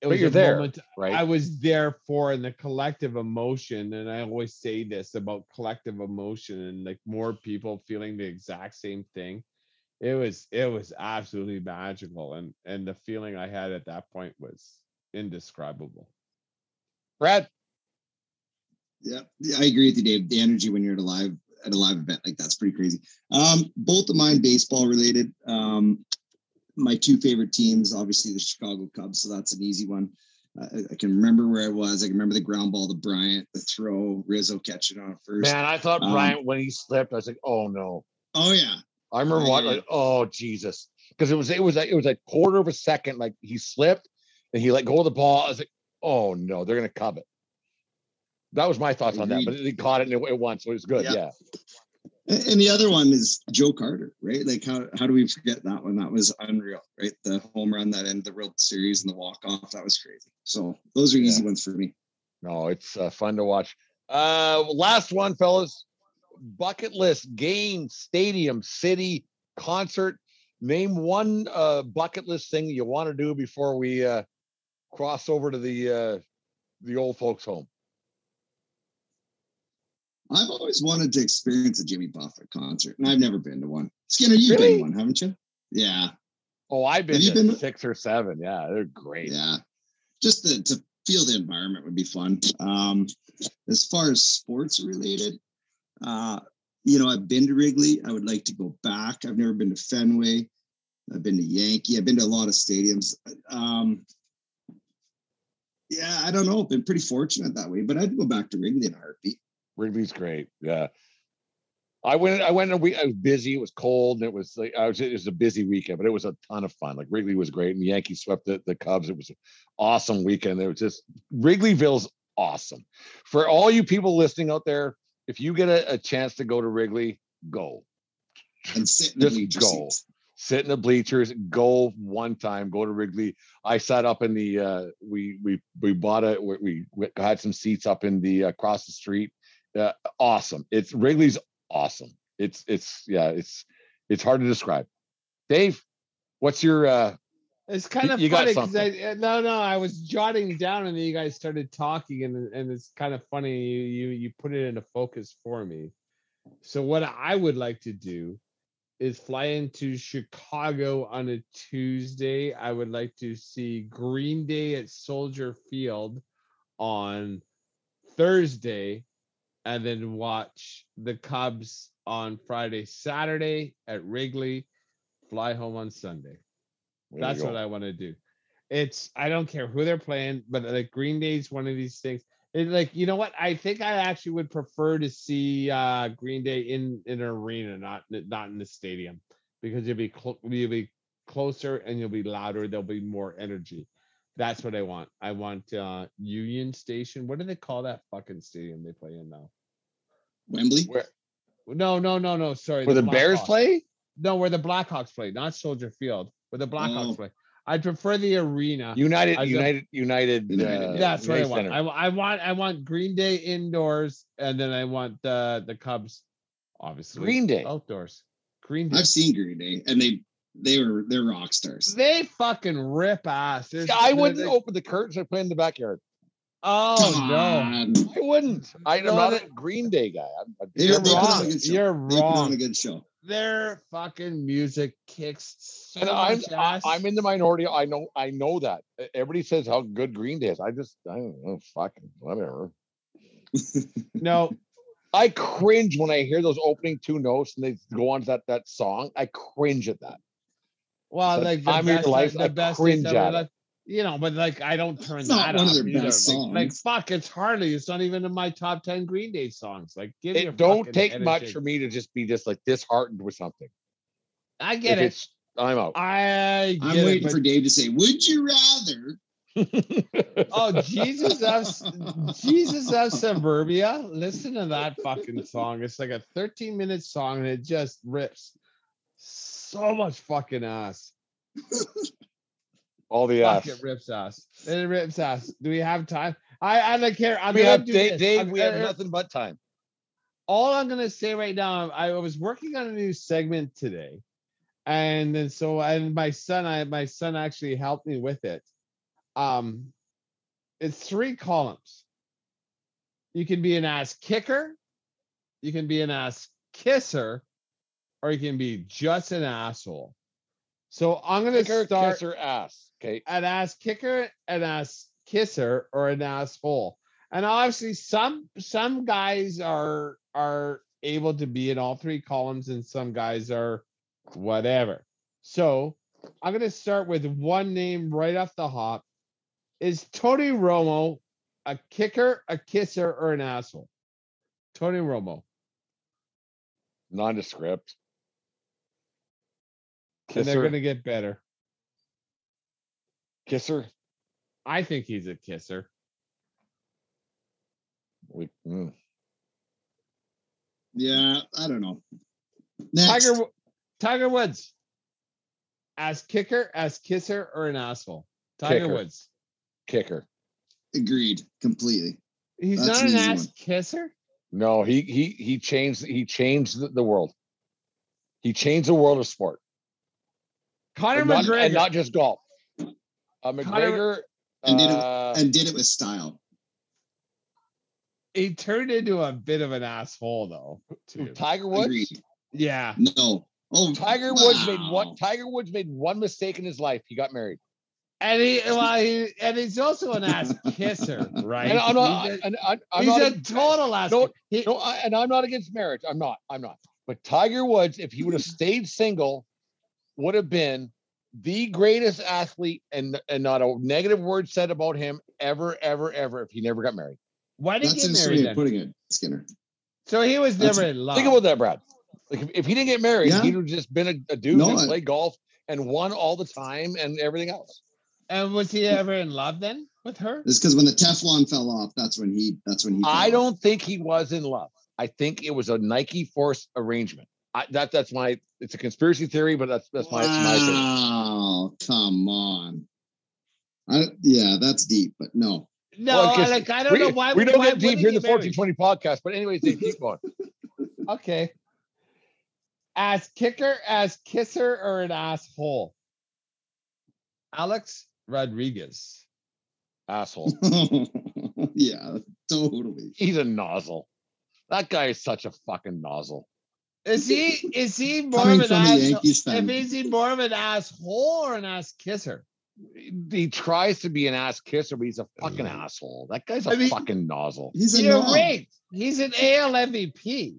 It But was you're a there, moment right? I was there for, and the collective emotion, and I always say this about collective emotion, and like more people feeling the exact same thing it was it was absolutely magical and and the feeling i had at that point was indescribable Brad, Yeah, yeah, I agree with you, Dave. The energy when you're at a live at a live event like that's pretty crazy. Um, both of mine baseball related. Um, my two favorite teams, obviously the Chicago Cubs, so that's an easy one. I, I can remember where I was. I can remember the ground ball to Bryant, the throw, Rizzo catching on first. man, I thought Um, Bryant when he slipped, I was like, oh no. Oh yeah, I remember I what hear like, oh Jesus. Because it was it was like it was like quarter of a second, like he slipped and he let go of the ball. I was like, oh no, they're gonna it. That was my thoughts on that, but he caught it and it, it won, so it was good. Yeah. Yeah. And the other one is Joe Carter, right? Like how how do we forget that one? That was unreal, right? The home run that ended the World Series and the walk off, that was crazy. So those are easy ones for me. No, it's uh, fun to watch. Uh, last one, fellas. Bucket list game, stadium, city, concert. Name one uh, bucket list thing you want to do before we uh, cross over to the uh, the old folks' home. I've always wanted to experience a Jimmy Buffett concert, and I've never been to one. Skinner, you've Really? been to one, haven't you? Yeah, Oh, I've been Have to been- six or seven. Yeah, they're great. yeah. Just to, to feel the environment would be fun. Um, as far as sports related, uh, you know, I've been to Wrigley. I would like to go back. I've never been to Fenway. I've been to Yankee. I've been to a lot of stadiums. Um, yeah, I don't know. I've been pretty fortunate that way, but I'd go back to Wrigley in a heartbeat. Wrigley's great. Yeah. I went. I went a week. I was busy. It was cold, and it was like I was. It was a busy weekend, but it was a ton of fun. Like Wrigley was great, and the Yankees swept the, the Cubs. It was an awesome weekend. It was just Wrigleyville's awesome. For all you people listening out there, if you get a, a chance to go to Wrigley, go. And sit in the Just go. Sit in the bleachers. Go one time. Go to Wrigley. I sat up in the. uh We we we bought a. We, we had some seats up in the across the street. Uh, awesome. It's Wrigley's awesome. It's it's yeah. It's it's hard to describe. Dave, what's your uh it's kind of you funny because I uh, no no I was jotting down and then you guys started talking and and it's kind of funny you you you put it into focus for me. So what I would like to do is fly into Chicago on a Tuesday. I would like to see Green Day at Soldier Field on Thursday and then watch the Cubs on Friday, Saturday at Wrigley, fly home on Sunday. There That's what I want to do. It's I don't care who they're playing, but like Green Day's one of these things. It, like you know what? I think I actually would prefer to see uh Green Day in in an arena, not not in the stadium, because you'll be clo- you'll be closer and you'll be louder. There'll be more energy. That's what I want. I want uh Union Station. What do they call that fucking stadium they play in now? Wembley. Where No, no, no, no. Sorry. where the Bears Blackhawks. play? No, where the Blackhawks play, not Soldier Field, where the Blackhawks Oh. play. I prefer the arena. United, I just- United, United. United, uh, That's what I want. I, I want I want Green Day indoors, and then I want the the Cubs, obviously Green Day. outdoors. Green Day. I've seen Green Day, and they they were they're rock stars. They fucking rip ass. There's- I wouldn't they- open the curtains. I play in the backyard. Oh Come no, on. I wouldn't. I, I'm No, not they- a Green Day guy. I'm, I'm They- you're they put on a wrong. good show. You're They put on wrong. a good show. Their fucking music kicks so and I'm I- ass. I'm in the minority. I know I know that. Everybody says how good Green Day is. I just I don't know. Fucking whatever. no, I cringe when I hear those opening two notes and they go on to that that song. I cringe at that. Well, But like the time of your best, life, the I best cringe at it. Left- You know, but like I don't turn It's not that one of their either. best Like, like, fuck, it's hardly. It's not even in my top ten Green Day songs. Like, give me It don't take head and much for me to just be just like disheartened with something. I get If it. it's I'm out. I I'm it, waiting but- for Dave to say, "Would you rather?" Oh Jesus of Jesus of Suburbia. Listen to that fucking song. It's like a 13 minute song and it just rips so much fucking ass. All the Fuck, ass. it rips ass. It rips ass. Do we have time? I I don't care. I'm We gonna have do Dave, this. Dave I'm we have gonna- nothing but time. all I'm gonna say right now, I was working on a new segment today, and then so and my son, I my son actually helped me with it. Um, it's three columns. You can be an ass kicker, you can be an ass kisser, or you can be just an asshole. So I'm gonna Kicker, start kiss her ass. Okay. an ass kicker, an ass kisser, or an asshole. And obviously, some some guys are are able to be in all three columns, and some guys are whatever. So I'm gonna start with one name right off the hop. Is Tony Romo a kicker, a kisser, or an asshole? Tony Romo. Nondescript. And they're gonna get better. Kisser. I think he's a kisser. We, mm. Yeah, I don't know. Next, Tiger Tiger Woods. As kicker, as kisser, or an asshole? Tiger Kicker. Woods. Kicker. agreed completely. He's That's not an an ass one. kisser. No, he he he changed he changed the, the world. He changed the world of sport. Conor and, not, McGregor. and not just golf. Uh, McGregor And did it uh, and did it with style. he turned into a bit of an asshole though. too. Tiger Woods. Agreed. Yeah. No. Oh, Tiger Woods made one. Tiger Woods made one mistake in his life. He got married. And he well he and he's also an ass kisser, right? And I'm not. he's a, and I'm, I'm he's not a total ass. No, he, no, I, and I'm not against marriage. I'm not. I'm not. But Tiger Woods, if he would have stayed single, would have been the greatest athlete, and and not a negative word said about him ever, ever, ever. If he never got married. why did he get married then? putting it, Skinner. So he was That's- never in love. Think about that, Brad. Like if, if he didn't get married, Yeah. he'd have just been a, a dude No, and I- played golf and won all the time and everything else. And was he ever in love then with her? It's because when the Teflon fell off, that's when he. That's when he. I off. don't think he was in love. I think it was a Nike Force arrangement. I, that that's my. It's a conspiracy theory, but that's that's my, my theory. Wow, come on. I, yeah, that's deep, but no. No, Well, 'cause like I don't we, know why. we don't why get deep here in the 1420 podcast. But anyways, Dave, keep going. Okay. As kicker, as kisser, or an asshole? Alex Rodriguez. Asshole. yeah, totally. He's a nozzle. That guy is such a fucking nozzle. Is he is he more Coming of an ass? If is he more of an asshole or an ass kisser? He tries to be an ass kisser, but he's a fucking asshole. That guy's a I mean- fucking nozzle. He's a You're right. He's an AL MVP.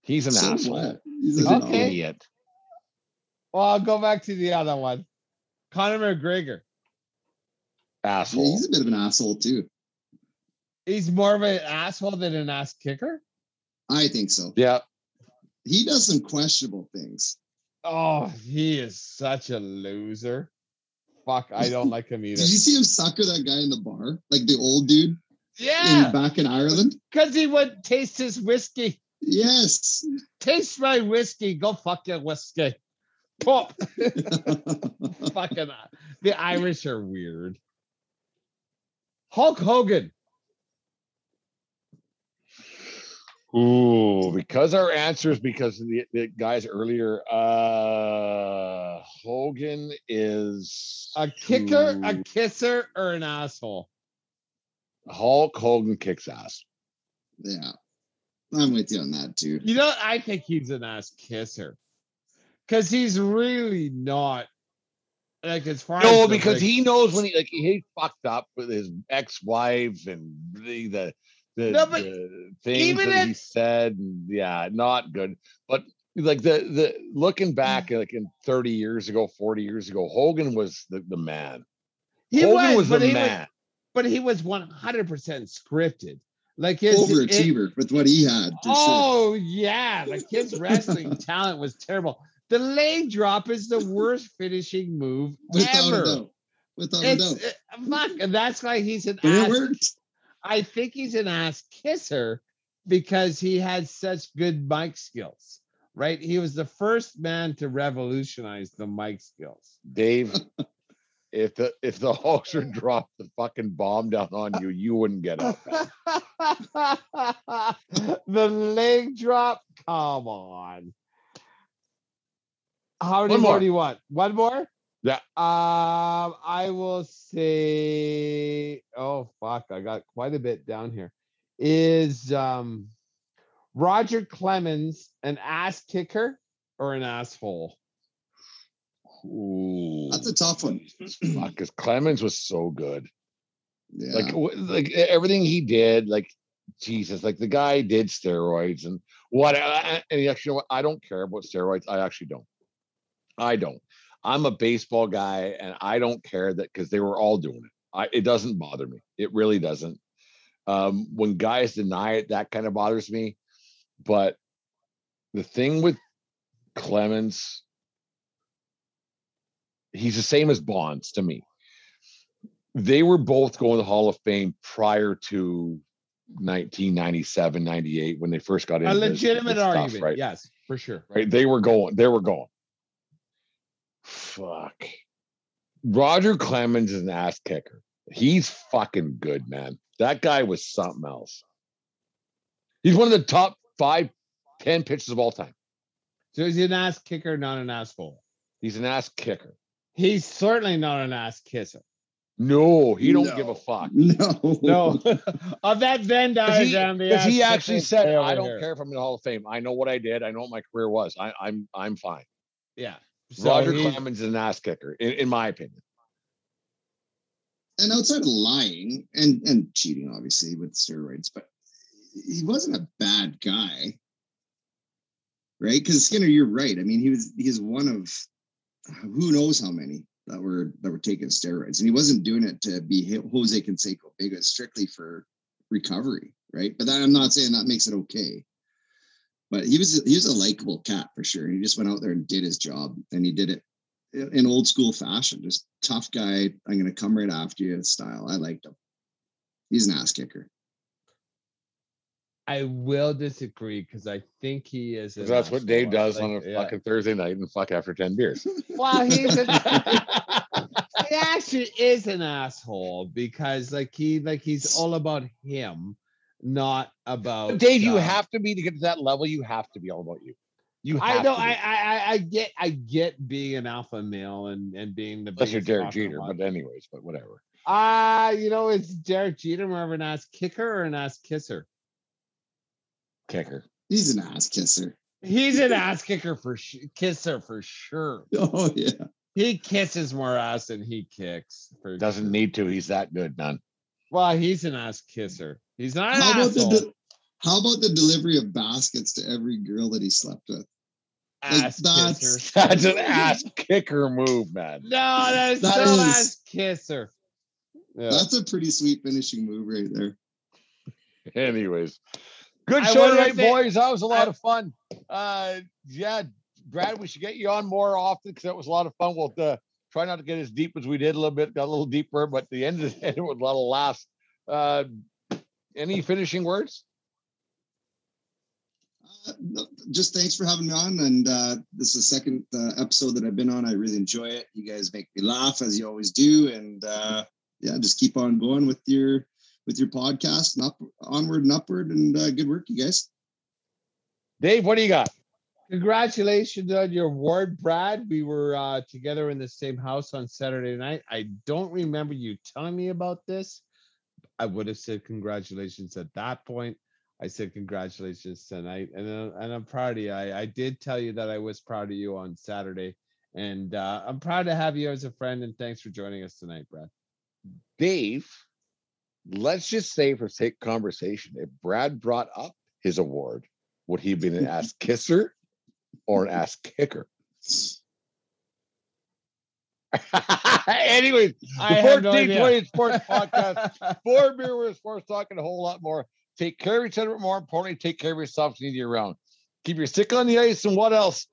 He's an So asshole. what? He's He's an. Okay. idiot. Well, I'll go back to the other one. Conor McGregor. Yeah, Asshole. he's a bit of an asshole too. He's more of an asshole than an ass kicker. I think so. Yeah. He does some questionable things. Oh, he is such a loser. Fuck, I don't like him either. Did you see him sucker that guy in the bar? Like the old dude Yeah, in, back in Ireland? because he would taste his whiskey. Yes. Taste my whiskey. Go fuck your whiskey. Pop. Fucking uh, the Irish are weird. Hulk Hogan. Ooh, because our answer is because of the, the guys earlier. Uh Hogan is A kicker, a kisser, or an asshole. Hulk Hogan kicks ass. yeah. I'm with you on that too. You know, I think he's an ass kisser. Because he's really not like as far as No, the, because like- he knows when he like he fucked up with his ex-wife and the, the the, No, but the things even that he said, and yeah, not good. But like the the looking back, like in 30 years ago, 40 years ago, Hogan was the, the man. He Hogan was, but the he man. Was, but he was 100% scripted. Like his it- Overachiever with what he had. For sure. oh yeah, like his wrestling talent was terrible. The leg drop is the worst finishing move Without ever. a doubt. Without a doubt. uh, fuck, that's why he's an But it worked. I think he's an ass kisser because he had such good mic skills. Right, he was the first man to revolutionize the mic skills. Dave, if the if the Hulkster dropped the fucking bomb down on you, you wouldn't get up. the leg drop. Come on. How many more. more. do you want? One more? Yeah. Um, I will say, oh fuck, I got quite a bit down here. Is um Roger Clemens an ass kicker or an asshole? Ooh, That's a tough one. because Clemens was so good. Yeah. Like like everything he did, like Jesus, like the guy did steroids and what. And he actually, you know what? I don't care about steroids. I actually don't. I don't. I'm a baseball guy, and I don't care that because they were all doing it. I, it doesn't bother me. It really doesn't. Um, when guys deny it, that kind of bothers me. But the thing with Clemens, he's the same as Bonds to me. They were both going to the Hall of Fame prior to 1997, 98 when they first got into A legitimate this stuff, argument. right? Yes, for sure. right? They were going, they were going. Fuck. Roger Clemens is an ass kicker. He's fucking good, man. That guy was something else. He's one of the top five, ten pitchers of all time. So is he an ass kicker, not an asshole? He's an ass kicker. He's certainly not an ass kisser. No, he don't give a fuck. no. No, of that Venn Because he, diagram, the 'cause he actually said, "I don't here." care if I'm in the Hall of Fame. I know what I did. I know what my career was. I, I'm I'm fine." Yeah. So Roger he- Clemens is an ass kicker, in, in my opinion. and outside of lying and and cheating, obviously with steroids, but he wasn't a bad guy, right? Because Skinner, you're right. I mean, he was he's one of uh, who knows how many that were that were taking steroids, and he wasn't doing it to be Jose Canseco big. It was strictly for recovery, right? But that, I'm not saying that makes it okay. But he was he was a likable cat for sure. He just went out there and did his job, and he did it in old school fashion. Just tough guy. I'm gonna come right after you style. I liked him. He's an ass kicker. I will disagree because I think he is. that's what Dave asshole. does on a yeah. fucking Thursday night and fuck after 10 beers. Well, he's an, he actually is an asshole because like he like he's all about him, not about Dave, you uh, have to be to get to that level. You have to be all about you. You I have know I, be. I I I get I get being an alpha male and and being the Unless you're biggest Derek Jeter, and but anyways, but whatever. Ah, you know, it's Derek Jeter more of an ass kicker or an ass kisser. Kicker. He's an ass kisser. He's an ass kicker for sh- kisser for sure. Oh yeah. He kisses more ass than he kicks. For Doesn't sure. need to. He's that good, man. Well, he's an ass kisser. He's not an How about asshole. the de- how about the delivery of baskets to every girl that he slept with? like, that's- kisser. That's an ass kicker move, man. No, that's That still is- ass kisser. Yeah. That's a pretty sweet finishing move right there. Anyways, good I show wonder tonight, boys. That was a lot I- of fun. Uh, yeah, Brad, we should get you on more often because that was a lot of fun. We'll uh, try not to get as deep as we did a little bit, got a little deeper, but the end of the day, it was a lot of laughs. Uh, any finishing words? Uh, no, just thanks for having me on. And uh, this is the second uh, episode that I've been on. I really enjoy it. You guys make me laugh as you always do. And uh, yeah, just keep on going with your with your podcast and up onward and upward. And uh, good work, you guys. Dave, what do you got? Congratulations on your award, Brad. We were uh, together in the same house on Saturday night. I don't remember you telling me about this. I would have said congratulations at that point. I said congratulations tonight, and uh, and I'm proud of you. I, I did tell you that I was proud of you on Saturday, and uh, I'm proud to have you as a friend. And thanks for joining us tonight, Brad. Dave, let's just say for sake of conversation, if Brad brought up his award, would he have been an ass kisser or an ass kicker? Anyways, I the have no 1420. Sports Podcast, four beer with sports talk and a whole lot more. Take care of each other, but more importantly, take care of yourself and year round. Keep your stick on the ice and what else?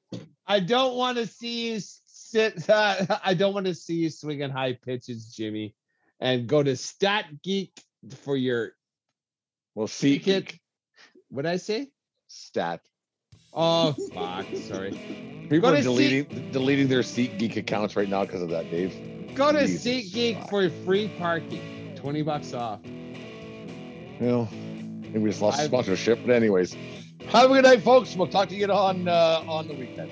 I don't want to see you sit. Uh, I don't want to see you swinging high pitches, Jimmy. And go to Stat Geek for your Well, see ticket. What I say? stat. Oh fuck! Sorry. People Go are deleting deleting their Seat Geek accounts right now because of that, Dave. Go to Jesus SeatGeek for free parking. Twenty bucks off. Well, maybe we just lost I've- sponsorship, but anyways, have a good night, folks. We'll talk to you on uh, on the weekend.